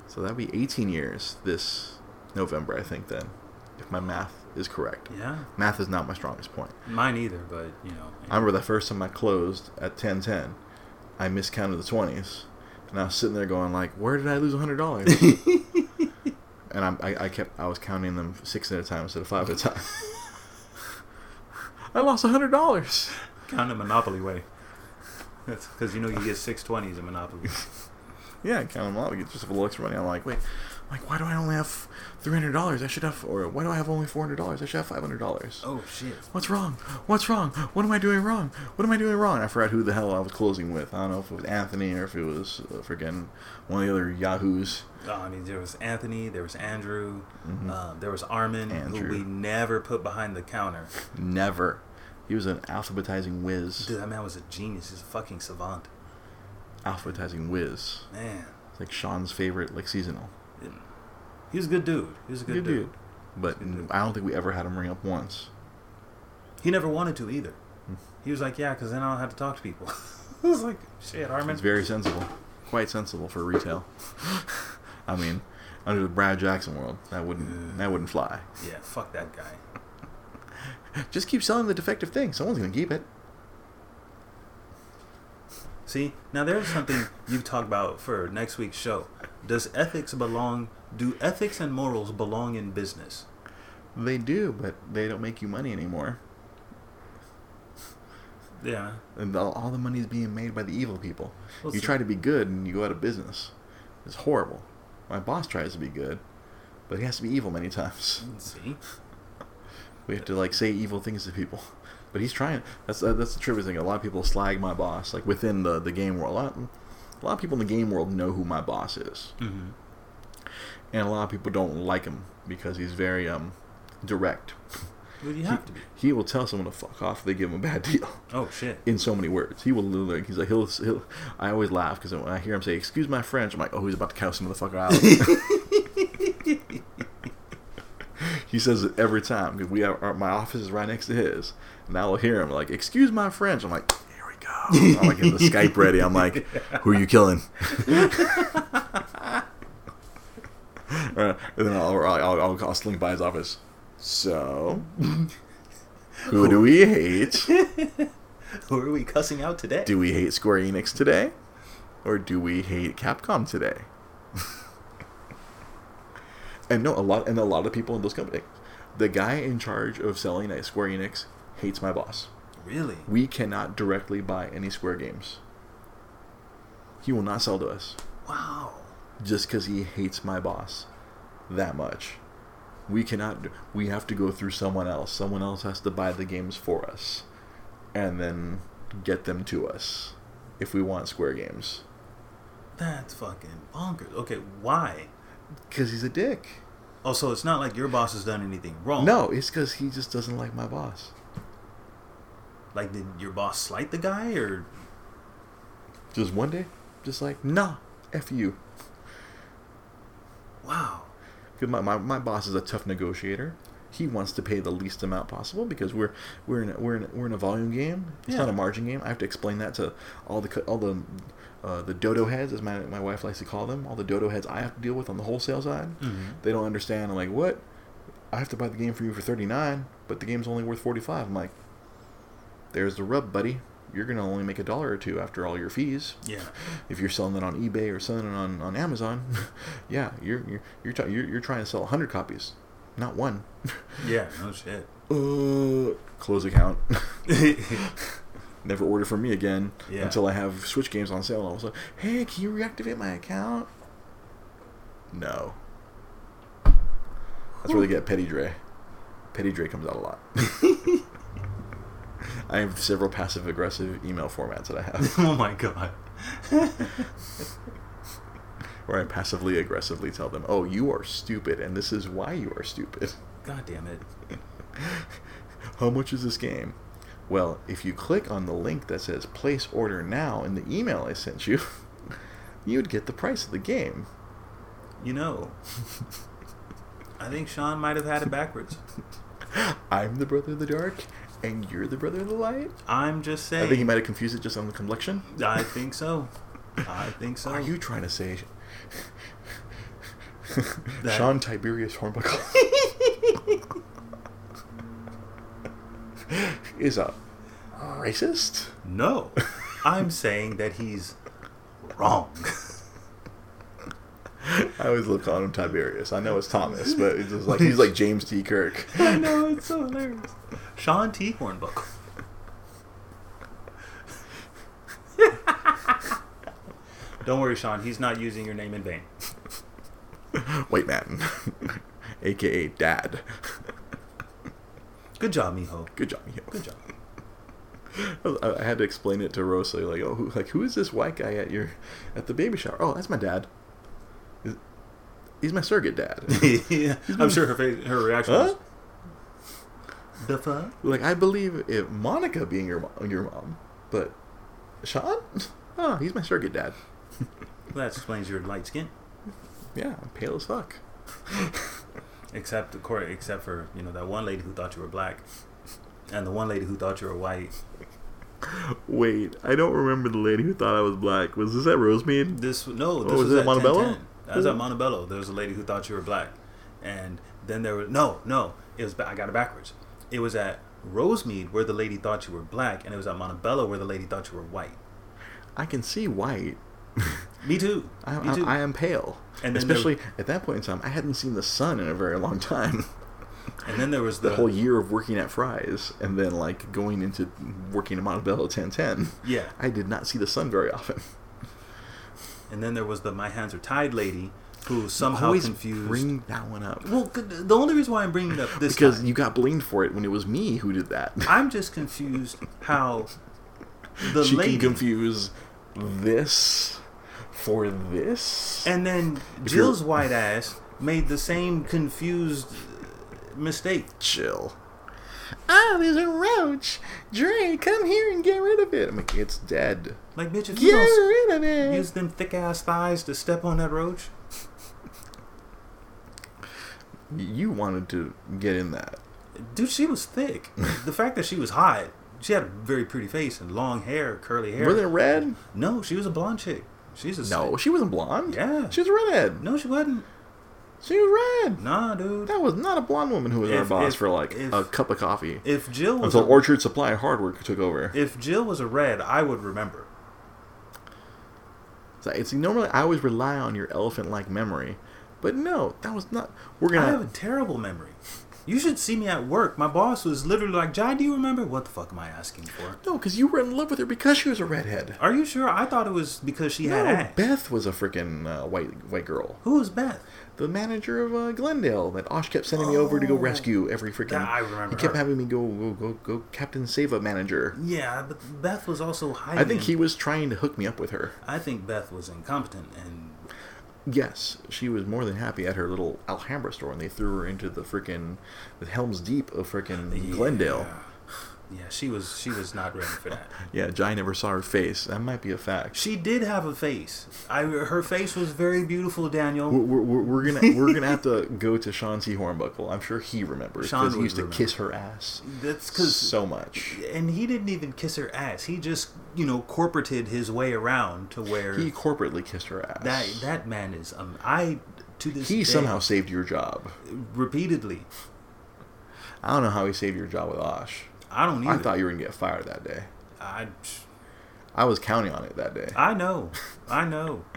So that'd be 18 years this November I think then if my math is correct. Yeah. math is not my strongest point. Mine either, but you know. I remember the first time I closed at 1010 I miscounted the 20s and I was sitting there going like where did I lose $100 and I, I kept I was counting them six at a time instead of five at a time. I lost a hundred dollars. Kind of Monopoly way. That's because you know you get six twenties in Monopoly. Yeah, I counted them all get just a little extra money. I'm like, wait, like why do I only have three hundred dollars? I should have, or why do I have only four hundred dollars? I should have five hundred dollars. Oh shit! What's wrong? What's wrong? What am I doing wrong? What am I doing wrong? I forgot who the hell I was closing with. I don't know if it was Anthony or if it was uh, freaking one of the other yahoos. Oh, I mean, there was Anthony, there was Andrew, Mhm. um, there was Armin, Andrew. who we never put behind the counter. Never. He was an alphabetizing whiz. Dude, that man was a genius. He's a fucking savant. Alphabetizing whiz. Man, It's like Sean's favorite, like seasonal. He was a good dude. He was a good, Good dude. dude. But Good. I don't think we ever had him ring up once. He never wanted to either. Hmm. He was like, yeah, because then I don't have to talk to people. I was like, shit, Armin. It's very sensible. Quite sensible for retail. I mean, under the Brad Jackson world, that wouldn't that wouldn't fly. Yeah, fuck that guy. Just keep selling the defective thing. Someone's gonna keep it. See, now there's something you talk about for next week's show. Does ethics belong? Do ethics and morals belong in business? They do, but they don't make you money anymore. Yeah. And all, all the money is being made by the evil people. Well, you try to be good and you go out of business. It's horrible. My boss tries to be good, but he has to be evil many times. See, We have to like say evil things to people, but he's trying. That's uh, that's the trivia thing. A lot of people slag my boss, like within the the game world. A lot, a lot of people in the game world know who my boss is, mm-hmm. and a lot of people don't like him because he's very um direct. well, you have to be. He will tell someone to fuck off if they give him a bad deal. Oh shit. In so many words, he will literally. He's like he'll. he'll I always laugh because when I hear him say "excuse my French," I'm like, oh, he's about to cuss some motherfucker out. he says it every time because we have our, my office is right next to his, and I will hear him like, "Excuse my French." I'm like, "Here we. I'm like getting the Skype ready. I'm like, "Who are you killing?" Uh, and then I'll, I'll, I'll, I'll slink by his office. So, who do we hate? Who are we cussing out today? Do we hate Square Enix today? Or do we hate Capcom today? and no, a lot and a lot of people in those companies. The guy in charge of selling at Square Enix hates my boss. Really? We cannot directly buy any Square games. He will not sell to us Wow. just because he hates my boss that much. We cannot. do- We have to go through someone else. Someone else has to buy the games for us, and then get them to us if we want Square games. That's fucking bonkers. Okay, why? Because he's a dick. Oh, so it's not like your boss has done anything wrong. No, it's because he just doesn't like my boss. Like, did your boss slight the guy, or Just one day, just like, nah, F you. wow? Because my, my, my boss is a tough negotiator. He wants to pay the least amount possible because we're we're in a, we're in a, we're in a volume game. It's not a margin game. I have to explain that to all the all the uh, the dodo heads, as my my wife likes to call them. All the dodo heads I have to deal with on the wholesale side. Mhm. They don't understand. I'm like, what? I have to buy the game for you for thirty nine, but the game's only worth forty five. I'm like, there's the rub, buddy. You're gonna only make a dollar or two after all your fees. Yeah. If you're selling it on eBay or selling it on, on Amazon, yeah, you're you're you're, try- you're you're trying to sell hundred copies, not one. Yeah. No shit. uh, close account. Never order from me again Yeah. until I have Switch games on sale. And all of a sudden, hey, can you reactivate my account? No. That's where they get Petty Dre. Petty Dre comes out a lot. I have several passive aggressive email formats that I have oh my god. where I passively aggressively tell them, "Oh, you are stupid, and this is why you are stupid." God damn it. How much is this game? Well, if you click on the link that says place order now in the email I sent you, you'd get the price of the game. You know, I think Sean might have had it backwards. I'm the brother of the dark, and you're the brother of the light. I'm just saying. I think he might have confused it just on the complexion. I think so. I think so. Are you trying to say That- Sean Tiberius Hornbuckle is a racist? No. I'm saying that he's wrong. I always look on him Tiberius. I know it's Thomas, but it's just like he's like James T. Kirk. I know, it's so hilarious. Sean T. Hornbuckle. Don't worry, Sean. He's not using your name in vain. White man, aka Dad. Good job, mijo. Good job, Mio. Good job. I, I had to explain it to Rosalie, like, oh, who, like who is this white guy at your at the baby shower? Oh, that's my dad. He's my surrogate dad. yeah, I'm sure her face, her reaction Huh? was the fuck. like I believe it Monica being your mom, your mom, but Sean, oh, he's my surrogate dad. That explains your light skin. Yeah, I'm pale as fuck. Except, course, except for you know that one lady who thought you were black, and the one lady who thought you were white. Wait, I don't remember the lady who thought I was black. Was this at Rosemead? This no, oh, this Oh, was was it at Montebello? 1010. That was at Montebello. There was a lady who thought you were black, and then there was no, no. It was I got it backwards. It was at Rosemead where the lady thought you were black, and it was at Montebello where the lady thought you were white. I can see white. Me too. I, Me too. I am pale. And then there- Especially at that point in time, I hadn't seen the sun in a very long time. and then there was the, the whole year of working at Fry's and then like going into working at Montebello 1010. yeah, I did not see the sun very often. And then there was the my hands are tied lady who somehow Always confused. bring that one up. well, the only reason why I'm bringing it up this because time, you got blamed for it when it was me who did that. I'm just confused how the she lady can confuse this for this. And then If Jill's you're- white ass made the same confused mistake. chill. Oh, there's a roach. Dre, come here and get rid of it. I'm like, it's dead. Like, bitch, if you Get don't rid of it. use them thick ass thighs to step on that roach, You wanted to get in that. dude, she was thick. the fact that she was hot, she had a very pretty face and long hair, curly hair. Were they red? No, she was a blonde chick. She's a No, she wasn't blonde. Yeah. She was redhead. No, she wasn't. She was red. Nah, dude. That was not a blonde woman who was our boss if- for like if- a cup of coffee. If Jill was Until a, Orchard Supply Hardware took over. if Jill was a red, I would remember. So it's normally I always rely on your elephant-like memory, but no, that was not. We're gonna. I have a terrible memory. You should see me at work. My boss was literally like, Jai, do you remember? What the fuck am I asking for? No, because you were in love with her because she was a redhead. Are you sure? I thought it was because she had No. Beth was a freaking uh, white white girl. Who was Beth? The manager of uh, Glendale that Osh kept sending me over to go Oh. rescue every freaking. I remember He kept her. having me go go go go Captain Save a manager. Yeah, but Beth was also hiding. I think he was trying to hook me up with her. I think Beth was incompetent and Yes, she was more than happy at her little Alhambra store, and they threw her into the freaking the Helm's Deep of freaking Glendale. Yeah. She was she was not ready for that. Yeah, Jai never saw her face. That might be a fact. She did have a face. I her face was very beautiful, Daniel. We're, we're, we're gonna we're gonna have to go to Sean T. Hornbuckle. I'm sure he remembers because he used to remember. kiss her ass That's because so much. and he didn't even kiss her ass. He just you know corporated his way around to where He corporately kissed her ass. that that man is. Um, I to this he day, somehow saved your job. repeatedly. I don't know how he saved your job with Osh. I don't either. I thought you were gonna get fired that day. I I was counting on it that day. I know. I know.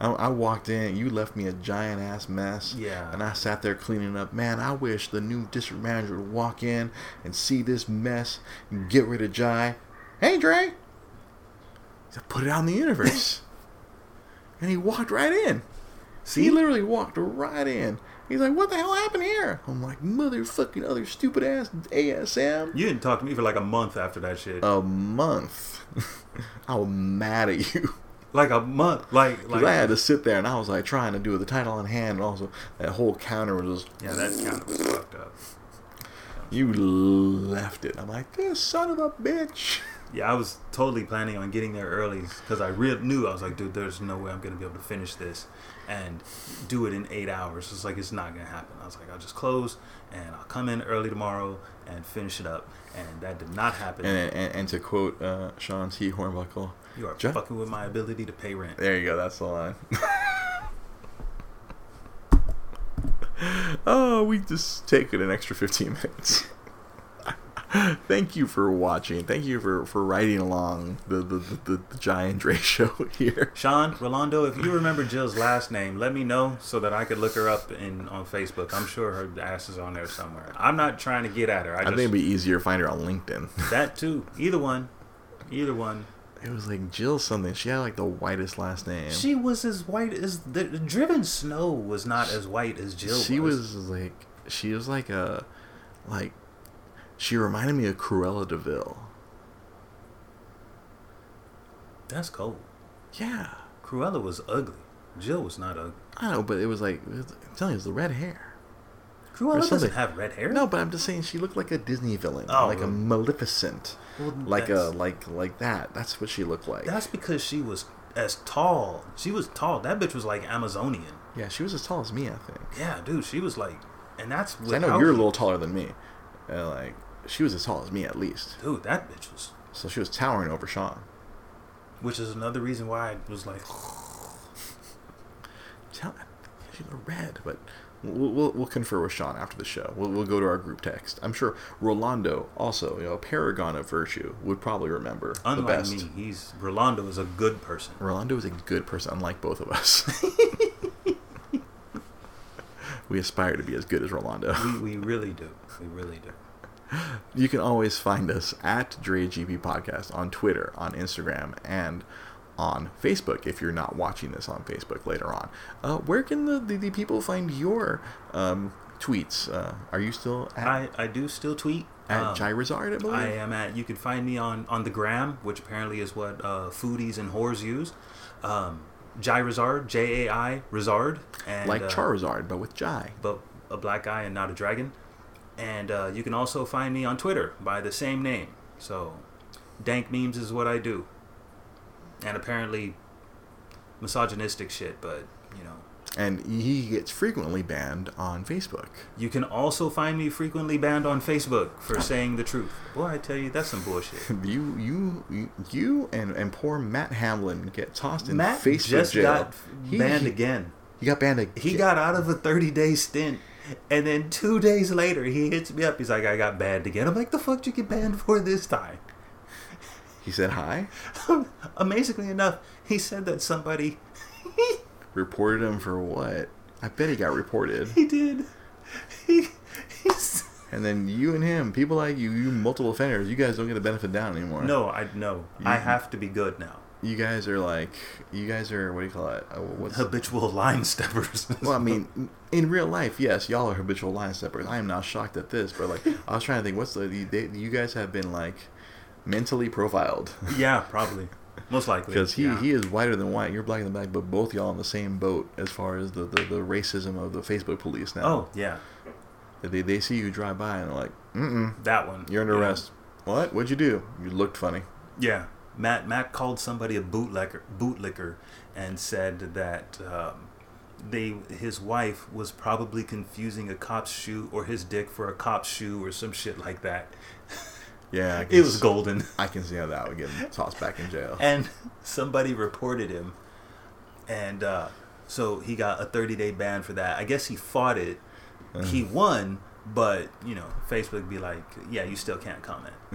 I, I walked in, you left me a giant ass mess. Yeah. And I sat there cleaning up. Man, I wish the new district manager would walk in and see this mess and get rid of Jai. Hey, Dre. He said, put it out in the universe. and he walked right in. See, He literally walked right in. He's like, what the hell happened here? I'm like, motherfucking other stupid ass ASM. you didn't talk to me for like a month after that shit. A month. I was mad at you. like a month. Like like I had to sit there and I was like trying to do the title in hand. And also, that whole counter was just, yeah, that of was fucked up. you left it. I'm like, this son of a bitch. Yeah, I was totally planning on getting there early because I real knew I was like, dude, there's no way I'm gonna be able to finish this and do it in eight hours. It's like it's not gonna happen. I was like, I'll just close and I'll come in early tomorrow and finish it up. And that did not happen. And, and, and to quote uh, Sean T. Hornbuckle, you are Ju- fucking with my ability to pay rent. there you go, that's the line. oh, we just take it an extra 15 minutes. Thank you for watching. Thank you for, for riding along the, the, the, the, Giant Dre show here. Sean Rolando, if you remember Jill's last name, let me know so that I could look her up in on Facebook. I'm sure her ass is on there somewhere. I'm not trying to get at her. I, I, just, think it'd be easier to find her on LinkedIn. that too. Either one, either one. It was like Jill something. She had like the whitest last name. She was as white as the, the driven snow was not as white as Jill. she was. was like she was like a like she reminded me of Cruella de Vil. That's cold. Yeah, Cruella was ugly. Jill was not ugly. I know, but it was like I'm telling you, it was the red hair. Cruella doesn't have red hair. No, but I'm just saying she looked like a Disney villain, Oh, like a. Maleficent, Well, like a like like that. That's what she looked like. That's because she was as tall. She was tall. That bitch was like Amazonian. yeah, she was as tall as me, I think. Yeah, dude, she was like, and that's I know you're a little taller than me. Uh, like she was as tall as me at least, Dude, that bitch was. so she was towering over Sean. Which is another reason why I was like, Tell she's a red, but we'll, we'll, we'll confer with Sean after the show. We'll, we'll go to our group text. I'm sure Rolando, also you know, a paragon of virtue, would probably remember the unlike me, he's Rolando is a good person. Rolando is a good person, unlike both of us. we aspire to be as good as Rolando. We, we really do. We really do. You can always find us at DreGP Podcast on Twitter, on Instagram, and on Facebook if you're not watching this on Facebook later on. Uh, where can the, the, the people find your um, tweets? Uh, are you still at, I, I do still tweet. at Um, Jai I believe? I am at. You can find me on on the gram, which apparently is what uh, foodies and whores use. Um, Jai Rizard, J A I Rizard, and like uh, Charizard, but with Jai. but a black guy and not a dragon. And uh, you can also find me on Twitter by the same name. So, dank memes is what I do. And apparently, misogynistic shit, but you know. And he gets frequently banned on Facebook. You can also find me frequently banned on Facebook for saying the truth. Boy, I tell you, that's some bullshit. You, you, you, and, and poor Matt Hamlin get tossed in Matt Facebook just jail. got He- banned he- again. He got banned again. He got out of a 30 day stint. And then two days later, he hits me up. He's like, I got banned again. I'm like, the fuck did you get banned for this time? He said hi. Amazingly enough, he said that somebody Reported him for what? I bet he got reported. he did. He And then you and him, people like you, you multiple offenders, you guys don't get a benefit down anymore. No, I no. I have to be good now. You guys are like, you guys are, what do you call it? Uh, what's Habitual line steppers. Well, I mean, in real life, yes, y'all are habitual line steppers. I am not shocked at this, but like, I was trying to think, what's the, the they, you guys have been like mentally profiled yeah, probably. Most likely. because he yeah. he is whiter than white. You're black in the back, but both y'all in the same boat as far as the the, the racism of the Facebook police now. Oh yeah, they they see you drive by and they're like, mm mm, that one. you're under know. arrest. What? What'd you do? You looked funny. Yeah, Matt Matt called somebody a bootlicker, bootlicker, and said that um, they his wife was probably confusing a cop's shoe or his dick for a cop's shoe or some shit like that. Yeah, I It was golden. I can see how that would get him tossed back in jail. And somebody reported him, and uh, so he got a 30 day ban for that. I guess he fought it. He won, but you know, Facebook be like, yeah, you still can't comment.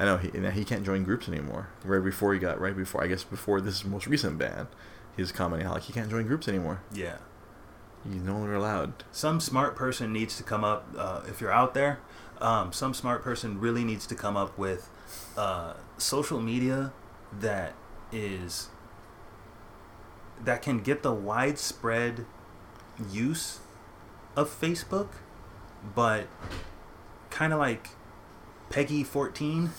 I know he he can't join groups anymore. Right before he got right before I guess before this most recent ban, he was commenting how like he can't join groups anymore. Yeah. He's no longer allowed. some smart person needs to come up uh, if you're out there um, some smart person really needs to come up with uh, social media that is that can get the widespread use of facebook but kind of like peggy 14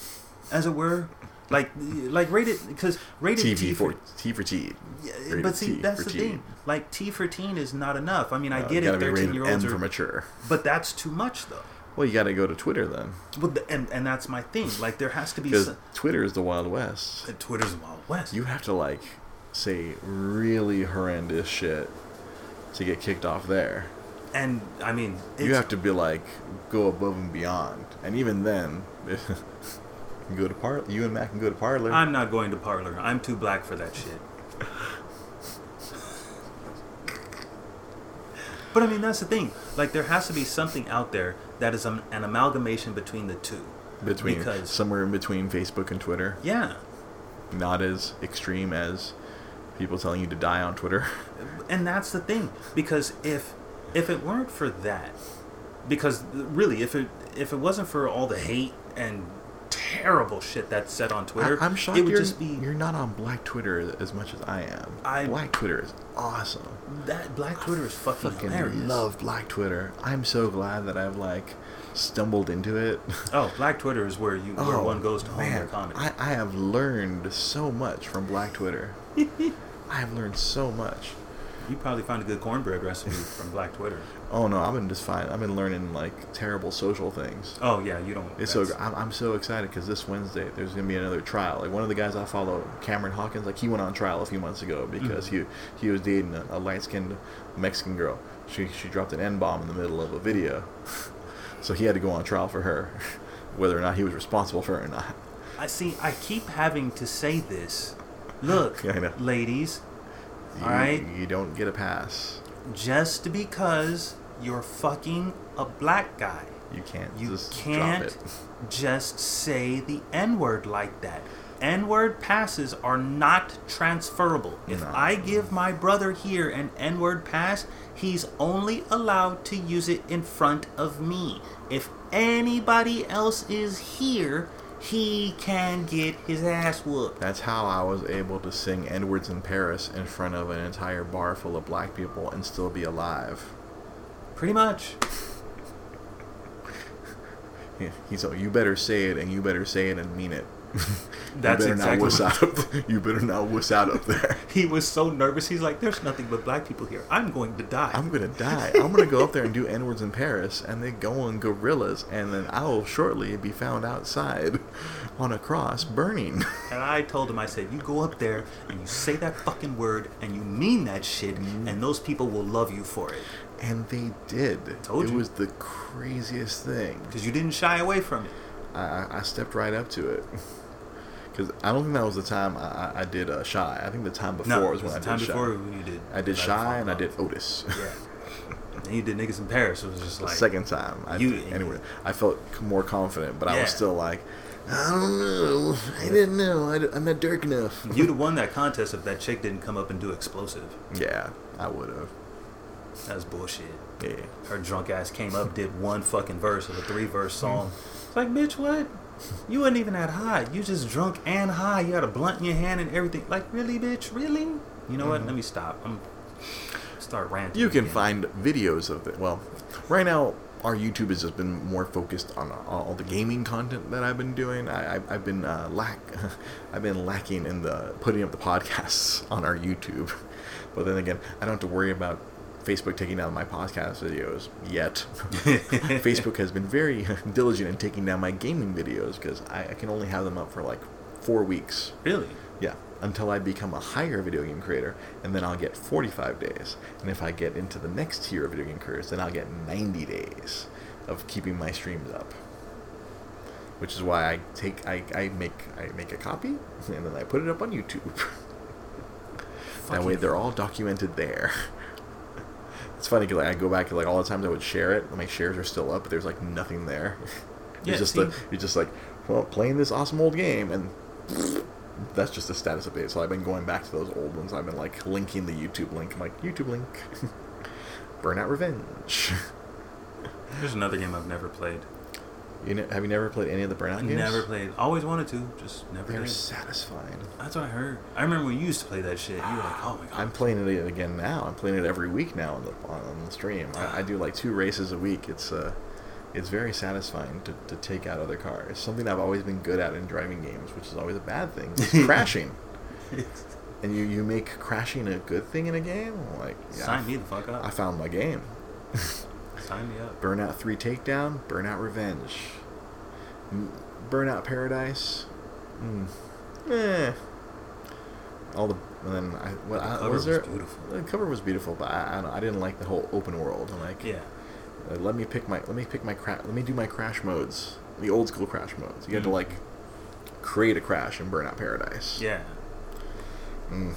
as it were like like rated because rated TV T for T for T. yeah, rated but see T that's for the teen. thing like t for teen is not enough i mean i Uh, get it be 13 rated year M olds for are mature. but that's too much, though. Well, you got to go to Twitter then, the, and and that's my thing. Like there has to be. because Some, Twitter is the Wild West. Twitter's the Wild West. You have to like say really horrendous shit to get kicked off there. And I mean, it's, you have to be like go above and beyond, and even then, you can go to par. You and Matt can go to Parler. I'm not going to Parler. I'm too black for that shit. But I mean, that's the thing. Like, there has to be something out there that is an, an amalgamation between the two. between because- somewhere in between Facebook and Twitter. Yeah, Not as extreme as people telling you to die on Twitter. and that's the thing. Because if if it weren't for that, because really, if it if it wasn't for all the hate and terrible shit that's said on Twitter, I, am shocked it would you're, just be you're not on Black Twitter as much as I am. I- Black Twitter is awesome. that Black Twitter is fucking, Fucking hilarious. love Black Twitter. I'm so glad that I've like stumbled into it. Oh, Black Twitter is where you where oh, one goes to hone their comedy. Oh, I, I have learned so much from Black Twitter. I have learned so much. You probably found a good cornbread recipe from Black Twitter. Oh no, I've been just fine. I've been learning like terrible social things. Oh yeah, you don't. It's so I'm, I'm so excited because this Wednesday there's gonna be another trial. Like one of the guys I follow, Cameron Hawkins, like he went on trial a few months ago because Mhm. he he was dating a, a light skinned Mexican girl. She she dropped an N bomb in the middle of a video, so he had to go on trial for her, whether or not he was responsible for it or not. I see. I keep having to say this. Look, know. ladies, You, All right. you don't get a pass. just because you're fucking a black guy, You can't you just can't it. just say the N word like that. N word passes are not transferable. If No. I give my brother here an N word pass, he's only allowed to use it in front of me. If anybody else is here, he can get his ass whooped. That's how I was able to sing N words in Paris in front of an entire bar full of black people and still be alive. Pretty much. Yeah, He's like, you better say it, and you better say it and mean it. That's you better exactly not wuss out up th- You better not wuss out up there. He was so nervous. He's like, "There's nothing but black people here. I'm going to die." I'm gonna die. I'm gonna go up there and do N words in Paris, and then go on gorillas, and then I will shortly be found outside on a cross burning. And I told him, I said, "You go up there and you say that fucking word and you mean that shit, Mm-hmm. and those people will love you for it And they did. Told it you. was the craziest thing. because you didn't shy away from it." I- I stepped right up to it. Because I don't think that was the time I, I- I did uh, Shy. I think the time before no, was when was I the did time Shy. before you did. I did Shy and I did Otis. Yeah. and you did niggas in Paris. It was just like Second time. I You- did, anyway, I felt more confident, but I was still like, I don't know. I didn't know. I, am not dark enough. You'd have won that contest if that chick didn't come up and do explosive. yeah, I would have. That's bullshit. Yeah. Her drunk ass came up, did one fucking verse of a three verse song. It's like, bitch, what? You wasn't even that high. You just drunk and high. You had a blunt in your hand and everything. Like, really, bitch? Really? You know what? Mhm. Let me stop. I'm start ranting. You can again. find videos of it. Well, right now our YouTube has just been more focused on all the gaming content that I've been doing. I, I, I've been uh, lack, I've been lacking in the putting up the podcasts on our YouTube. But then again, I don't have to worry about Facebook taking down my podcast videos yet. Facebook has been very diligent in taking down my gaming videos because I, I can only have them up for like four weeks. Really? Yeah, until I become a higher video game creator, and then I'll get 45 days. And if I get into the next tier of video game creators, then I'll get 90 days of keeping my streams up. Which is why I take I, I make I make a copy and then I put it up on YouTube. that way they're all documented there. It's funny because like, I go back and like all the times I would share it, my shares are still up, but there's like nothing there. Yeah, just the, you're just like, well, playing this awesome old game, and that's just the status update. So I've been going back to those old ones. I've been like linking the YouTube link. I'm like YouTube link, Burnout Revenge. There's another game I've never played. You ne- have you never played any of the Burnout games? never played. Always wanted to, just never They're did. satisfying. That's what I heard. I remember when you used to play that shit. You were like, oh my god. I'm playing it again now. I'm playing it every week now on the on, on the stream. I, I do like two races a week. It's uh, it's very satisfying to, to take out other cars. Something I've always been good at in driving games, which is always a bad thing. is crashing. And you, you make crashing a good thing in a game? Like, yeah, Sign me the fuck up. I found my game. Sign me up. Burnout 3 Takedown, Burnout Revenge. Burnout Paradise. Mm. Eh. All the. And then I. What, The I cover was was there? beautiful. The cover was beautiful, but I, I, don't- I didn't like the whole open world. I'm like, Yeah. uh, let me pick my. Let me pick my crash. Let me do my crash modes. The old school crash modes. You had to Mhm. like create a crash in Burnout Paradise. Yeah. Mm.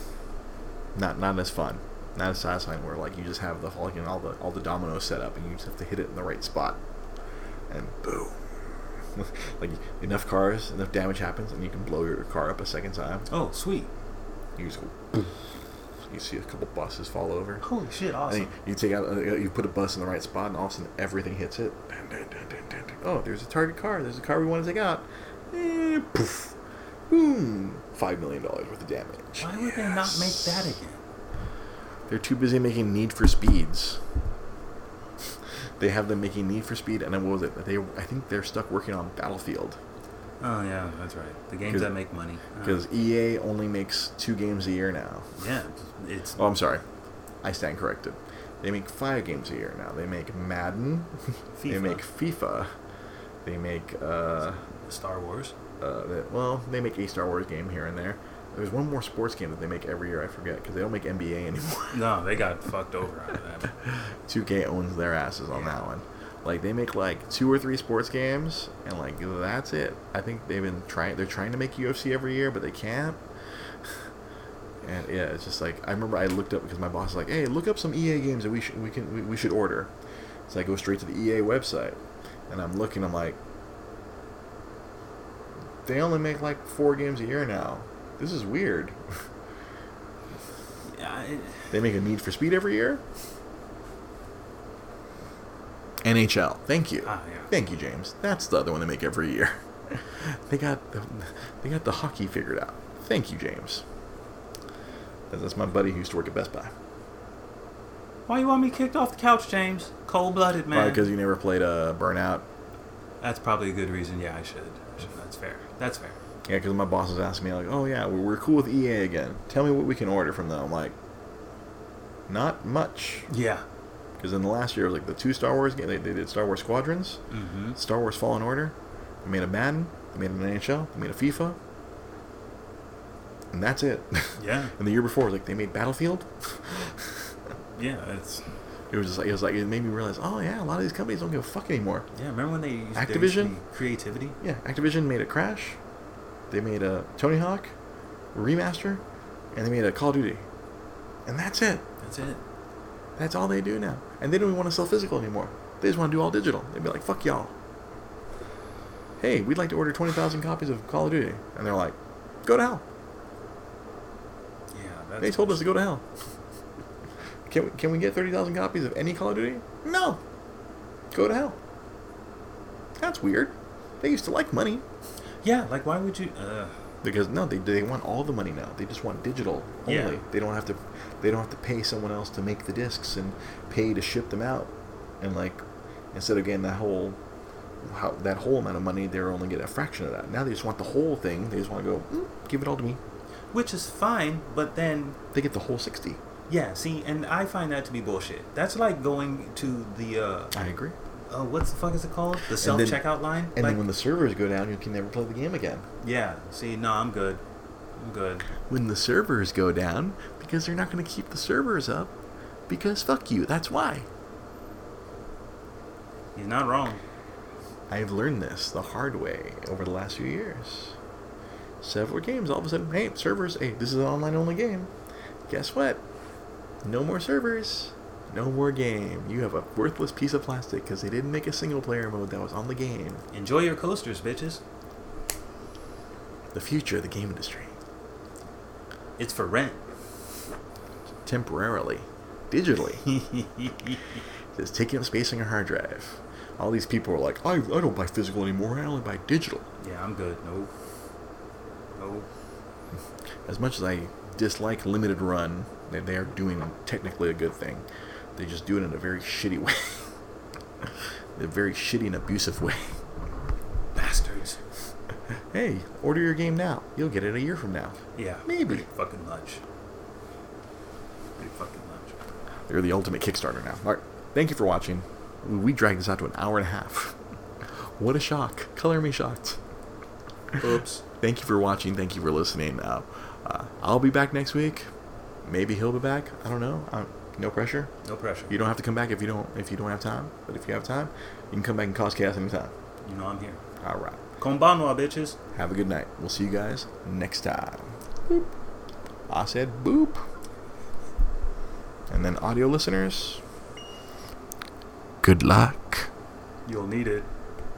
Not not as fun. Not as satisfying. Where like you just have the know, all the all the dominoes set up and you just have to hit it in the right spot, and boom. like enough cars, enough damage happens, and you can blow your car up a second time. Oh, sweet. You just go. Boom. You see a couple buses fall over. Holy shit, awesome. you, you take out, uh, you put a bus in the right spot, and all of a sudden everything hits it. Dun, dun, dun. Oh, there's a target car. There's a car we want to take out. Eh, poof, boom, five million dollars worth of damage. Why would they not make that again? They're too busy making Need for Speeds. They have them making Need for Speed, and then what was it? They, I think they're stuck working on Battlefield Oh yeah, that's right. The games that make money. Uh, because EA only makes two games a year now. yeah, it's Oh, I'm sorry, I stand corrected. They make five games a year now. They make Madden, they make FIFA, they make uh, Star Wars. uh, they, well, they make a Star Wars game here and there. There's one more sports game that they make every year. I forget because they don't make NBA anymore. No, they got fucked over out of that. 2K owns their asses on that one. Like they make like two or three sports games, and like that's it. I think they've been trying. They're trying to make UFC every year, but they can't. And yeah, it's just like I remember I looked up because my boss was like, "Hey, look up some EA games that we should we can we, we should order." So I go straight to the EA website, and I'm looking. I'm like, they only make like four games a year now. This is weird. Yeah, it, They make a Need for Speed every year. NHL. Thank you. Ah, yeah. Thank you, James. That's the other one they make every year. they got the, they got the hockey figured out. Thank you, James. That's- my buddy who used to work at Best Buy. Why you want me kicked off the couch, James? Cold blooded, man. Probably because you never played uh, Burnout. That's probably a good reason. Yeah, I should. I should. That's fair. That's fair. Yeah, because my boss was asking me like, "Oh yeah, we're, cool with EA again. Tell me what we can order from them." I'm like, "Not much." Yeah. Because in the last year, it was like the two Star Wars game. They, they did Star Wars Squadrons. Mm-hmm. Star Wars Fallen Order. They made a Madden. They made an NHL. They made a FIFA. And that's it. Yeah. and the year before, like they made Battlefield. Yeah. It's. It was just like it was like it made me realize, oh yeah, a lot of these companies don't give a fuck anymore. Yeah. Remember when they used, to Activision? creativity? Yeah, Activision made a Crash. They made a Tony Hawk remaster, and they made a Call of Duty. And that's it. That's it. That's all they do now. And they don't even want to sell physical anymore. They just want to do all digital. They'd be like, fuck y'all. Hey, we'd like to order 20,000 copies of Call of Duty. And they're like, go to hell. Yeah. That's They told us to go to hell. Can we, can we get thirty thousand copies of any Call of Duty? No. Go to hell. That's weird. They used to like money Yeah, like why would you? Uh, because no, they they want all the money now. They just want digital only. Yeah. They don't have to they don't have to pay someone else to make the discs and pay to ship them out. And like instead of getting that whole how, that whole amount of money, they're only getting a fraction of that. Now they just want the whole thing. They just want to go, mm, give it all to me. which is fine, but then They get the whole sixty. yeah, see, and I find that to be bullshit. That's like going to the uh, I agree. Uh what's the fuck is it called? The self checkout line. And like, then when the servers go down, you can never play the game again. yeah, see, no, I'm good. I'm good. When the servers go down, because they're not going to keep the servers up, because fuck you. That's why. He's not wrong. I've learned this the hard way over the last few years. Several games, all of a sudden, hey, servers, hey, this is an online only game. Guess what? No more servers. No more game. You have a worthless piece of plastic because they didn't make a single player mode that was on the game. Enjoy your coasters, bitches. The future of the game industry. It's for rent. Temporarily. Digitally. Just taking up space on your hard drive. All these people are like, I, I don't buy physical anymore. I only buy digital. Yeah, I'm good. No. No. as much as I dislike limited run, they, they are doing technically a good thing. They just do it in a very shitty way. a very shitty and abusive way. Bastards. Hey, order your game now. You'll get it a year from now. Yeah. Maybe. Pretty fucking much. Pretty fucking much. They're the ultimate Kickstarter now. All right. Thank you for watching. We dragged this out to an hour and a half. What a shock. Color me shocked. Oops. Thank you for watching. Thank you for listening. Uh, uh, I'll be back next week. Maybe he'll be back. I don't know. Uh, no pressure. No pressure. You don't have to come back if you don't if you don't have time. But if you have time, you can come back and cause chaos anytime. You know I'm here. All right. Konbanwa, bitches. Have a good night. We'll see you guys next time. Boop. I said boop. And then audio listeners, good luck. You'll need it.